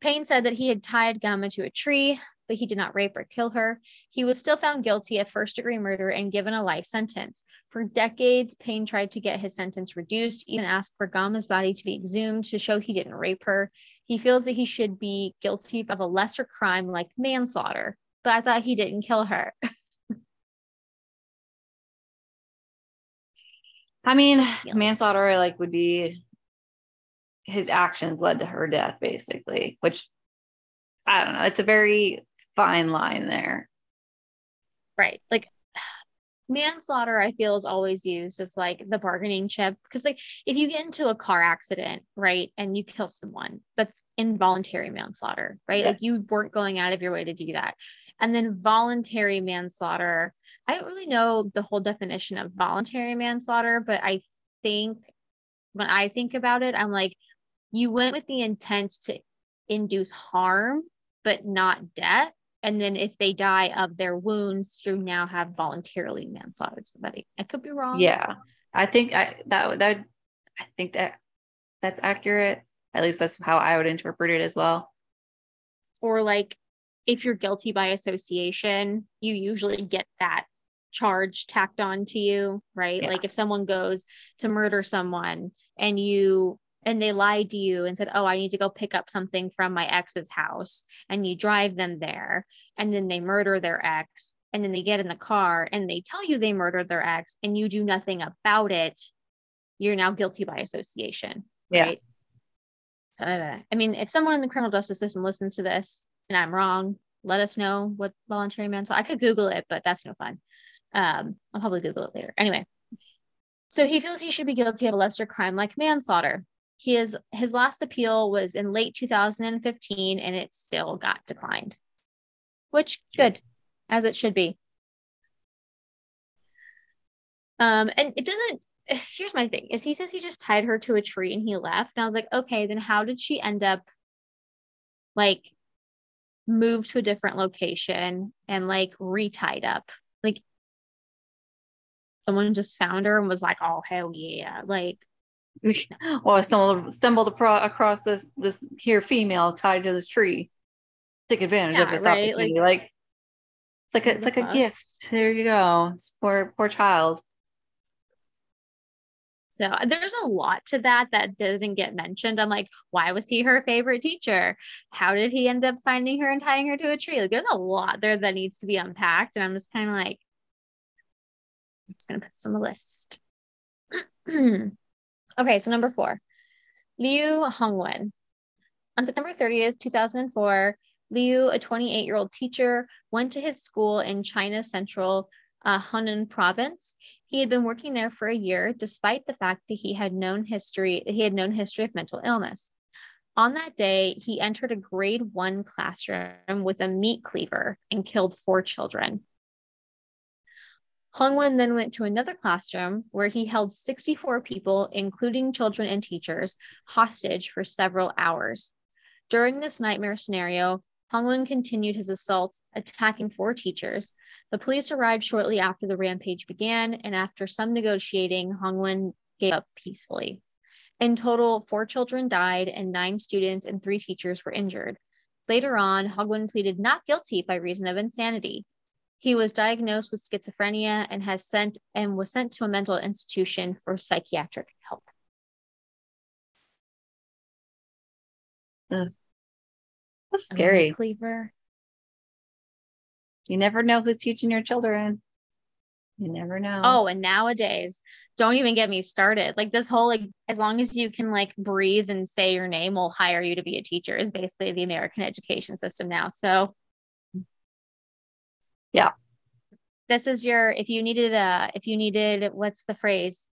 Payne said that he had tied Gama to a tree, but he did not rape or kill her. He was still found guilty of first degree murder and given a life sentence. For decades, Payne tried to get his sentence reduced, even asked for Gama's body to be exhumed to show he didn't rape her. He feels that he should be guilty of a lesser crime like manslaughter, but I thought he didn't kill her. [laughs] I mean, manslaughter like would be his actions led to her death, basically, which I don't know. It's a very fine line there. Right. Like [sighs] manslaughter, I feel is always used as like the bargaining chip. Because like if you get into a car accident, right, and you kill someone, that's involuntary manslaughter, right? Like you weren't going out of your way to do that. And then voluntary manslaughter, I don't really know the whole definition of voluntary manslaughter, but I think when I think about it, I'm like, you went with the intent to induce harm, but not death. And then if they die of their wounds, you now have voluntarily manslaughtered somebody. I could be wrong. Yeah. I think I that that I think that that's accurate. At least that's how I would interpret it as well. Or like if you're guilty by association, you usually get that charge tacked on to you, right? Yeah. Like if someone goes to murder someone and you and they lied to you and said, "Oh, I need to go pick up something from my ex's house." And you drive them there and then they murder their ex and then they get in the car and they tell you they murdered their ex and you do nothing about it. You're now guilty by association. Right? Uh, I mean, if someone in the criminal justice system listens to this and I'm wrong, let us know what voluntary manslaughter. I could Google it, but that's no fun. Um, I'll probably Google it later. Anyway, so he feels he should be guilty of a lesser crime like manslaughter. He is his last appeal was in late 2015, and it still got declined, which good, as it should be. Um, and it doesn't. [sighs] Here's my thing: is he says he just tied her to a tree and he left, and I was like, okay, then how did she end up like move to a different location and like retied up? Like someone just found her and was like, oh hell yeah, like [laughs] well, I stumbled stumbled apro- across this this here female tied to this tree. Take advantage of this right, opportunity. Like, it's like a, it's like a gift. There you go. It's poor poor child. So uh, there's a lot to that that doesn't get mentioned. I'm like, why was he her favorite teacher? How did he end up finding her and tying her to a tree? Like, there's a lot there that needs to be unpacked. And I'm just kind of like, I'm just going to put this on the list. [clears throat] okay, so number four, Liu Hongwen. On September 30th, 2004, Liu, a 28 year old teacher, went to his school in China's central uh, Hunan province. He had been working there for a year, despite the fact that he had known history. He had known history of mental illness. On that day, he entered a grade one classroom with a meat cleaver and killed four children. Hongwen then went to another classroom where he held 64 people, including children and teachers, hostage for several hours. During this nightmare scenario, Hongwen continued his assaults, attacking four teachers. The police arrived shortly after the rampage began, and after some negotiating, Hongwen gave up peacefully. In total, four children died, and nine students and three teachers were injured. Later on, Hongwen pleaded not guilty by reason of insanity. He was diagnosed with schizophrenia and has sent and was sent to a mental institution for psychiatric help. Ugh. That's scary. Cleaver. You never know who's teaching your children. You never know. Oh, and nowadays, don't even get me started. Like this whole like as long as you can like breathe and say your name, we'll hire you to be a teacher is basically the American education system now. So yeah. This is your if you needed a if you needed what's the phrase?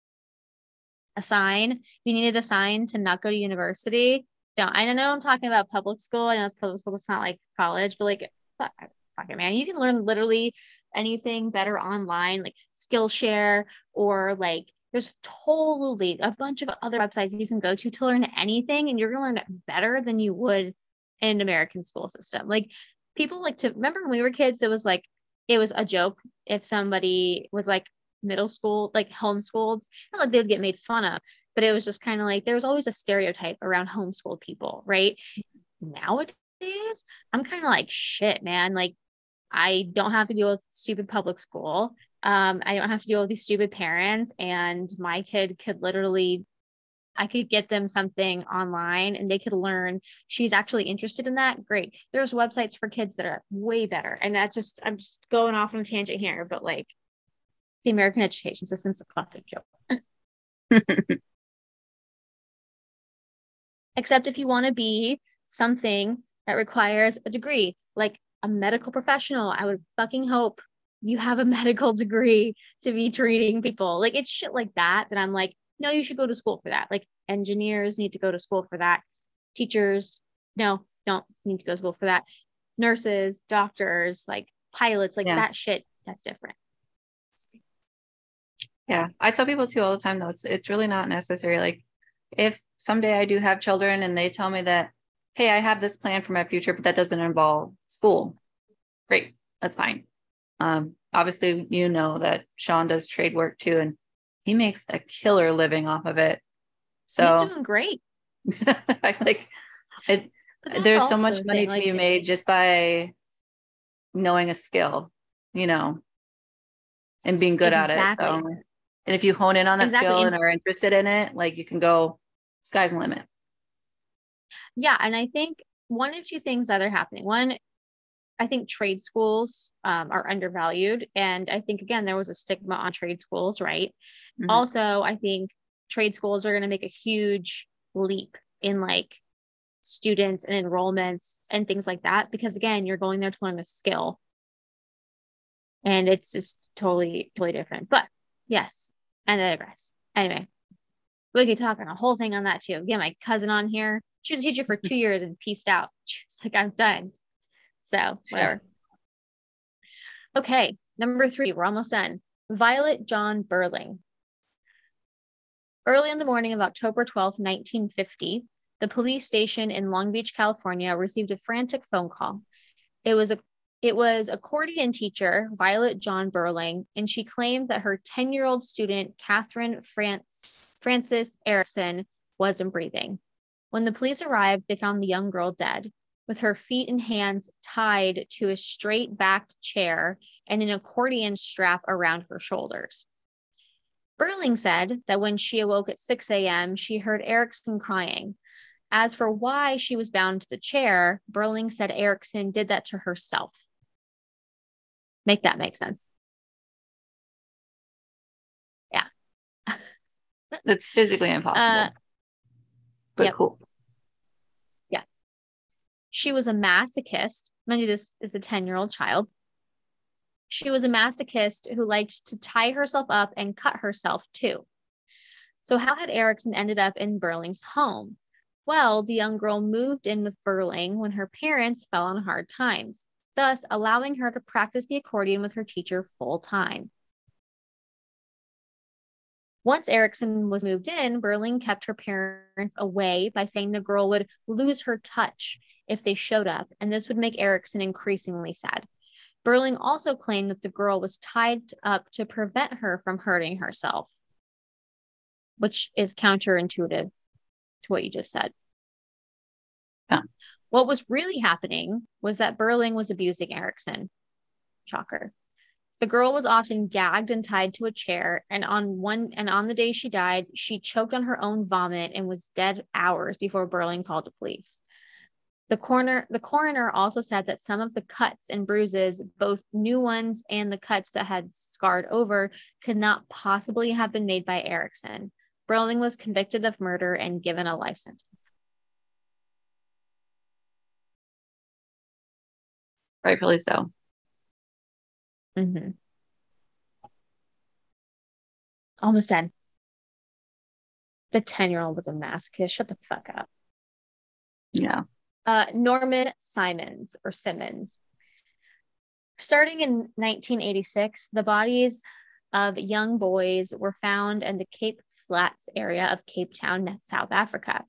A sign. You needed a sign to not go to university. Don't I know I'm talking about public school. I know it's public school, it's not like college, but like fuck, it, man. You can learn literally anything better online, like Skillshare or like there's totally a bunch of other websites you can go to to learn anything, and you're gonna learn it better than you would in American school system. Like people like to remember when we were kids, it was like it was a joke if somebody was like middle school, like homeschooled, not like they would get made fun of, but it was just kind of like there was always a stereotype around homeschooled people, right? Nowadays, I'm kind of like shit, man. Like I don't have to deal with stupid public school. Um, I don't have to deal with these stupid parents, and my kid could literally, I could get them something online and they could learn. She's actually interested in that. Great. There's websites for kids that are way better. And that's just, I'm just going off on a tangent here, but like the American education system's a fucking joke. [laughs] Except if you want to be something that requires a degree, like a medical professional. I would fucking hope you have a [laughs] medical degree to be treating people. Like it's shit like that that I'm like, no, you should go to school for that. Like engineers need to go to school for that. Teachers, no, don't need to go to school for that. Nurses, doctors, like pilots, like yeah. that shit, that's different. Yeah. I tell people too all the time though, it's it's really not necessary. Like if someday I do have children and they tell me that hey, I have this plan for my future, but that doesn't involve school. Great, that's fine. Um, obviously, you know that Sean does trade work too, and he makes a killer living off of it. So he's doing great. [laughs] Like it. There's so much money to be made just by knowing a skill, you know, and being good exactly. at it. So, and if you hone in on that exactly. skill and are interested in it, like you can go, sky's the limit yeah and i think one of two things that are happening one i think trade schools um, are undervalued and i think again there was a stigma on trade schools right mm-hmm. also i think trade schools are going to make a huge leap in like students and enrollments and things like that because again you're going there to learn a skill and it's just totally totally different but yes and i digress anyway we could talk on a whole thing on that too get my cousin on here she was a teacher for [laughs] two years and pieced out. She's like, I'm done. So whatever. Okay, number three, we're almost done. Violet John Burling. Early in the morning of October 12, 1950, the police station in Long Beach, California received a frantic phone call. It was a it was accordion teacher Violet John Burling, and she claimed that her 10-year-old student, Catherine France, Frances Erickson, wasn't breathing. When the police arrived, they found the young girl dead, with her feet and hands tied to a straight backed chair and an accordion strap around her shoulders. Burling said that when she awoke at 6 a.m., she heard Erickson crying. As for why she was bound to the chair, Burling said Erickson did that to herself. Make that make sense. Yeah. [laughs] That's physically impossible. Uh, but yep. cool. Yeah. She was a masochist. Mind you, this is a 10 year old child. She was a masochist who liked to tie herself up and cut herself too. So, how had Erickson ended up in Burling's home? Well, the young girl moved in with Burling when her parents fell on hard times, thus allowing her to practice the accordion with her teacher full time. Once Erickson was moved in, Burling kept her parents away by saying the girl would lose her touch if they showed up, and this would make Erickson increasingly sad. Burling also claimed that the girl was tied up to prevent her from hurting herself, which is counterintuitive to what you just said. Yeah. What was really happening was that Burling was abusing Erickson. Shocker. The girl was often gagged and tied to a chair, and on one and on the day she died, she choked on her own vomit and was dead hours before Burling called the police. The coroner, the coroner also said that some of the cuts and bruises, both new ones and the cuts that had scarred over, could not possibly have been made by Erickson. Burling was convicted of murder and given a life sentence. Rightfully so. Mm-hmm. Almost done. The 10 year old was a masochist. Shut the fuck up. Yeah. Uh, Norman Simons or Simmons. Starting in 1986, the bodies of young boys were found in the Cape Flats area of Cape Town, South Africa.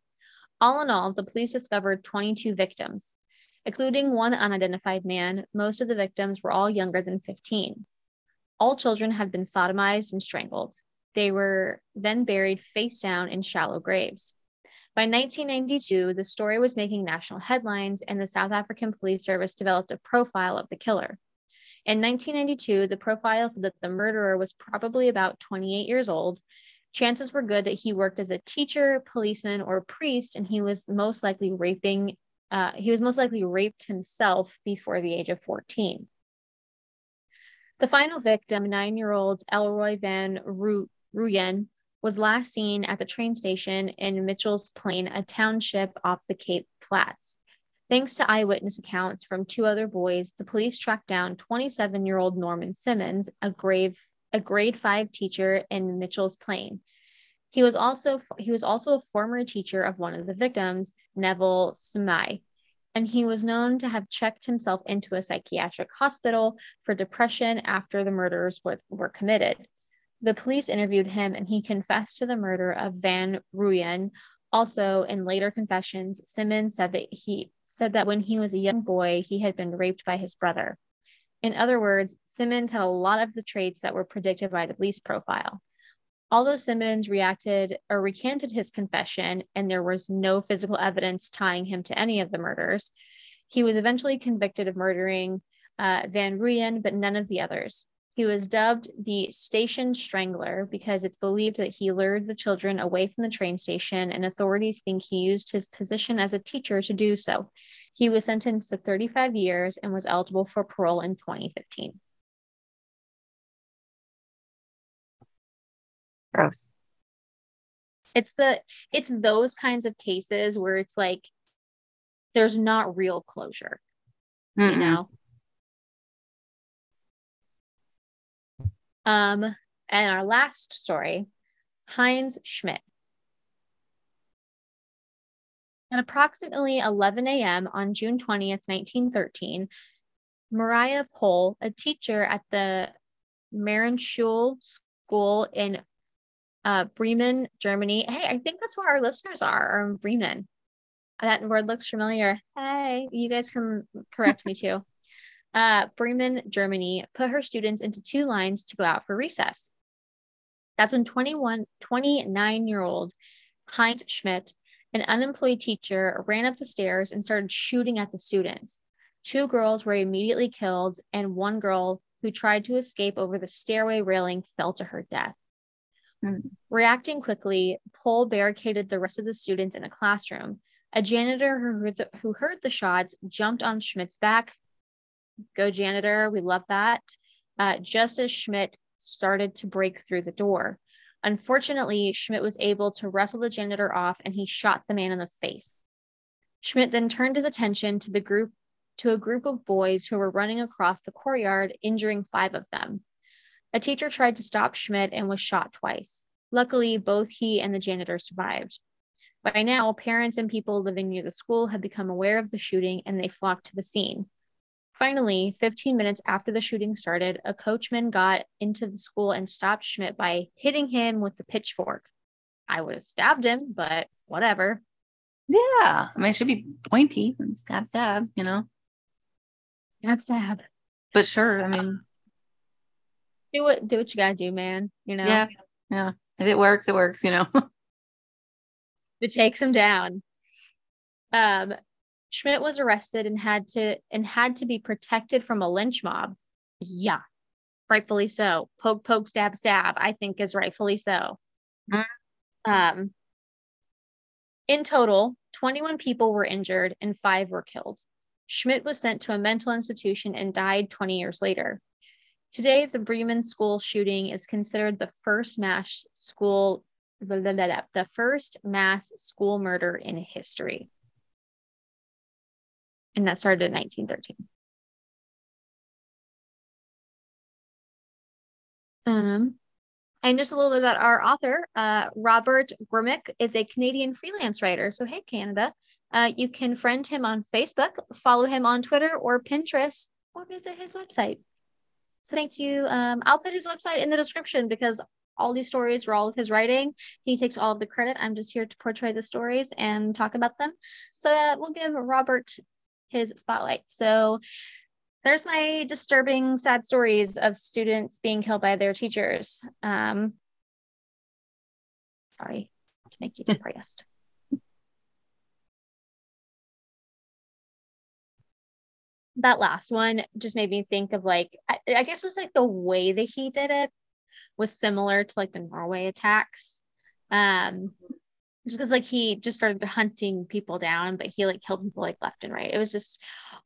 All in all, the police discovered 22 victims. Including one unidentified man, most of the victims were all younger than 15. All children had been sodomized and strangled. They were then buried face down in shallow graves. By 1992, the story was making national headlines, and the South African Police Service developed a profile of the killer. In 1992, the profile said that the murderer was probably about 28 years old. Chances were good that he worked as a teacher, policeman, or priest, and he was most likely raping uh, he was most likely raped himself before the age of 14. The final victim, nine year old Elroy Van Rooyen, was last seen at the train station in Mitchell's Plain, a township off the Cape Flats. Thanks to eyewitness accounts from two other boys, the police tracked down 27 year old Norman Simmons, a, grave, a grade five teacher in Mitchell's Plain. He was also he was also a former teacher of one of the victims, Neville Sumai, and he was known to have checked himself into a psychiatric hospital for depression after the murders were, were committed. The police interviewed him and he confessed to the murder of Van Rooyen. Also, in later confessions, Simmons said that he said that when he was a young boy, he had been raped by his brother. In other words, Simmons had a lot of the traits that were predicted by the police profile. Although Simmons reacted or recanted his confession and there was no physical evidence tying him to any of the murders, he was eventually convicted of murdering uh, Van Rooyen, but none of the others. He was dubbed the station strangler because it's believed that he lured the children away from the train station, and authorities think he used his position as a teacher to do so. He was sentenced to 35 years and was eligible for parole in 2015. Gross. It's the it's those kinds of cases where it's like there's not real closure. Mm-mm. You know? Um, and our last story, Heinz Schmidt. At approximately 11 a.m. on June 20th, 1913, Mariah Pohl, a teacher at the Marienschule School in uh, Bremen, Germany. Hey, I think that's where our listeners are, are in Bremen. That word looks familiar. Hey, you guys can correct me too. Uh, Bremen, Germany, put her students into two lines to go out for recess. That's when 21, 29 year old Heinz Schmidt, an unemployed teacher, ran up the stairs and started shooting at the students. Two girls were immediately killed, and one girl who tried to escape over the stairway railing fell to her death. Mm. Reacting quickly, Pohl barricaded the rest of the students in a classroom. A janitor who heard, the, who heard the shots jumped on Schmidt's back. Go, janitor. We love that. Uh, just as Schmidt started to break through the door. Unfortunately, Schmidt was able to wrestle the janitor off and he shot the man in the face. Schmidt then turned his attention to the group to a group of boys who were running across the courtyard, injuring five of them. A teacher tried to stop Schmidt and was shot twice. Luckily, both he and the janitor survived. By now, parents and people living near the school had become aware of the shooting and they flocked to the scene. Finally, 15 minutes after the shooting started, a coachman got into the school and stopped Schmidt by hitting him with the pitchfork. I would have stabbed him, but whatever. Yeah. I mean, it should be pointy and stab, stab, you know? Stab, stab. But sure. I mean, do what do what you gotta do, man. You know. Yeah. Yeah. If it works, it works. You know. [laughs] it takes him down. Um, Schmidt was arrested and had to and had to be protected from a lynch mob. Yeah, rightfully so. Poke, poke, stab, stab, I think is rightfully so. Um, in total, 21 people were injured and five were killed. Schmidt was sent to a mental institution and died 20 years later. Today, the Bremen school shooting is considered the first mass school the first mass school murder in history. And that started in 1913. Um, and just a little bit about our author, uh, Robert Grimminck is a Canadian freelance writer. So, hey, Canada, uh, you can friend him on Facebook, follow him on Twitter or Pinterest, or visit his website. So, thank you. Um, I'll put his website in the description because all these stories were all of his writing. He takes all of the credit. I'm just here to portray the stories and talk about them. So, uh, we'll give Robert his spotlight. So, there's my disturbing, sad stories of students being killed by their teachers. Um, sorry to make you [laughs] depressed. that last one just made me think of like I, I, guess it was like the way that he did it was similar to like the Norway attacks. Um just because like he just started hunting people down, but he like killed people like left and right. It was just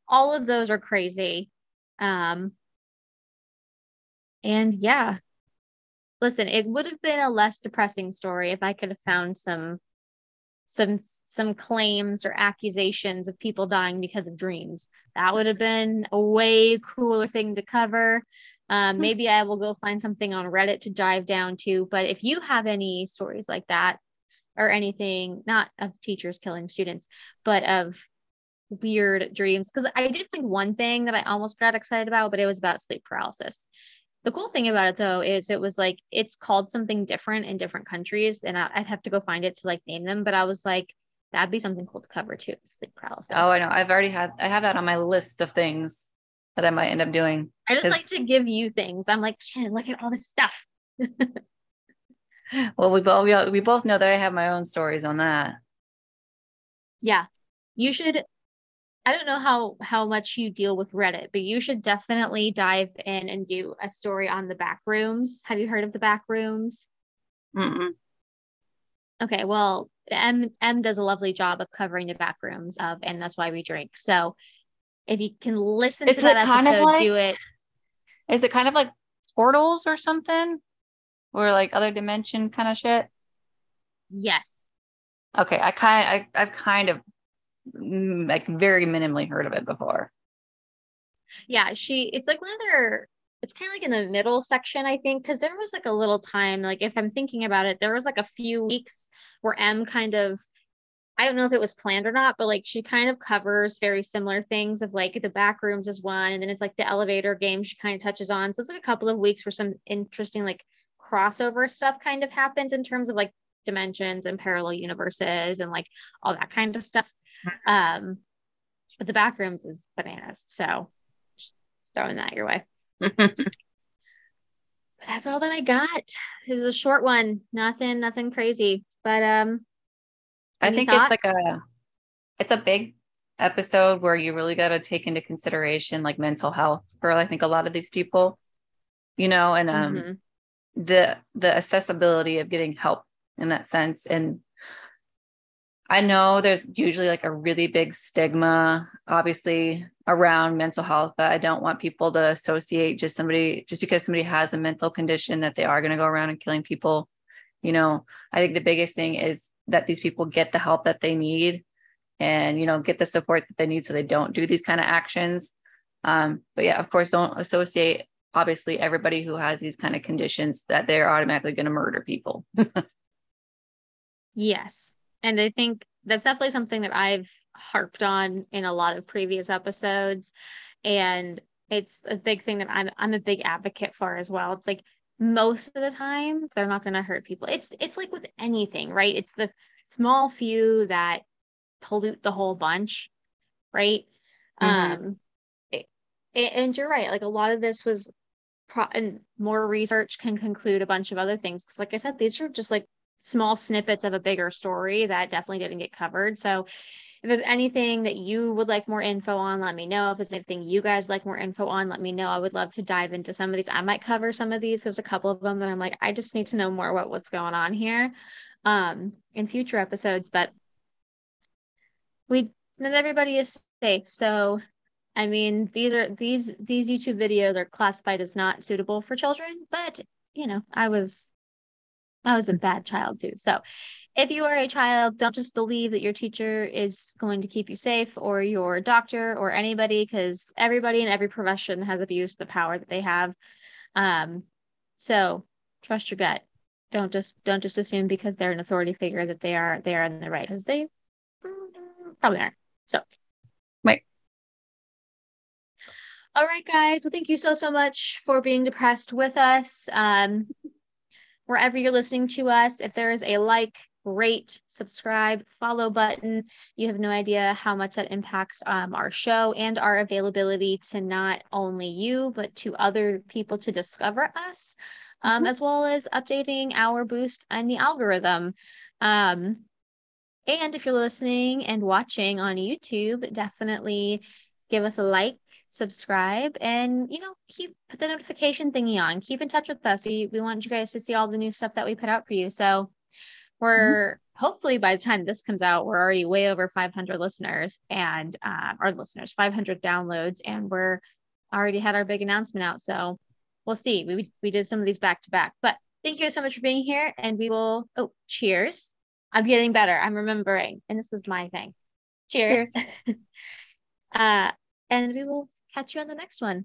all of those are crazy. Um and yeah. Listen, it would have been a less depressing story if I could have found some some some claims or accusations of people dying because of dreams. That would have been a way cooler thing to cover. Um, hmm. maybe I will go find something on Reddit to dive down to. But if you have any stories like that or anything, not of teachers killing students, but of weird dreams, because I did find one thing that I almost got excited about, but it was about sleep paralysis. The cool thing about it though is it was like it's called something different in different countries, and I, would have to go find it to like name them. But I was like, that'd be something cool to cover too, sleep paralysis. Oh, I know. I've already had I have that on my list of things that I might end up doing. I just like to give you things. I'm like, Shannon, look at all this stuff. [laughs] well, we both we we both know that I have my own stories on that. Yeah, you should I don't know how how much you deal with Reddit, but you should definitely dive in and do a story on the back rooms. Have you heard of the back rooms? Mm-mm. Okay, well, Em Em does a lovely job of covering the back rooms of, and that's why we drink. So, if you can listen is to that episode, like, do it. Is it kind of like portals or something, or like other dimension kind of shit? Yes. Okay, I kind I I've kind of Mm, like very minimally heard of it before. Yeah, she it's like one of their it's kind of like in the middle section, I think, because there was like a little time, like if I'm thinking about it, there was like a few weeks where Em kind of I don't know if it was planned or not, but like she kind of covers very similar things of like the back rooms is one, and then it's like the elevator game she kind of touches on. So it's like a couple of weeks where some interesting like crossover stuff kind of happens in terms of like dimensions and parallel universes and like all that kind of stuff. Um, but the back rooms is bananas. So just throwing that your way. [laughs] that's all that I got. It was a short one. Nothing, nothing crazy. But um I think thoughts? it's like a it's a big episode where you really got to take into consideration like mental health for I think a lot of these people, you know, and um mm-hmm. The the accessibility of getting help in that sense and I know there's usually like a really big stigma, obviously, around mental health, but I don't want people to associate just somebody, just because somebody has a mental condition, that they are going to go around and killing people. You know, I think the biggest thing is that these people get the help that they need and, you know, get the support that they need so they don't do these kind of actions. Um, but yeah, of course, don't associate, obviously, everybody who has these kind of conditions that they're automatically going to murder people. [laughs] yes and I think that's definitely something that I've harped on in a lot of previous episodes. And it's a big thing that I'm I'm a big advocate for as well. It's like most of the time they're not going to hurt people. It's it's like with anything, right? It's the small few that pollute the whole bunch, right? Mm-hmm. Um it, and you're right. Like a lot of this was pro- and more research can conclude a bunch of other things because like I said these are just like small snippets of a bigger story that definitely didn't get covered. So if there's anything that you would like more info on, let me know. If there's anything you guys like more info on, let me know. I would love to dive into some of these. I might cover some of these. There's a couple of them that I'm like, I just need to know more about what's going on here um, in future episodes. But we not everybody is safe. So I mean, these are these these YouTube videos are classified as not suitable for children, but you know, I was I was a bad child too. So if you are a child, don't just believe that your teacher is going to keep you safe or your doctor or anybody, because everybody in every profession has abused the power that they have. Um, so trust your gut. Don't just don't just assume because they're an authority figure that they are they are in the right because they probably aren't. So right. All right, guys. Well, thank you so so much for being depressed with us. Um, wherever you're listening to us, if there is a like, rate, subscribe, follow button. You have no idea how much that impacts um, our show and our availability to not only you, but to other people to discover us, um, mm-hmm. as well as updating our boost and the algorithm. Um, and if you're listening and watching on YouTube, definitely give us a like, subscribe, and you know, keep put the notification thingy on. Keep in touch with us. We we want you guys to see all the new stuff that we put out for you. So we're mm-hmm. hopefully by the time this comes out, we're already way over 500 listeners and uh, our listeners, 500 downloads, and we're already had our big announcement out. So we'll see. We we did some of these back to back, but thank you so much for being here, and we will. Oh, cheers! I'm getting better. I'm remembering, and this was my thing. Cheers. cheers. [laughs] uh, and we will catch you on the next one.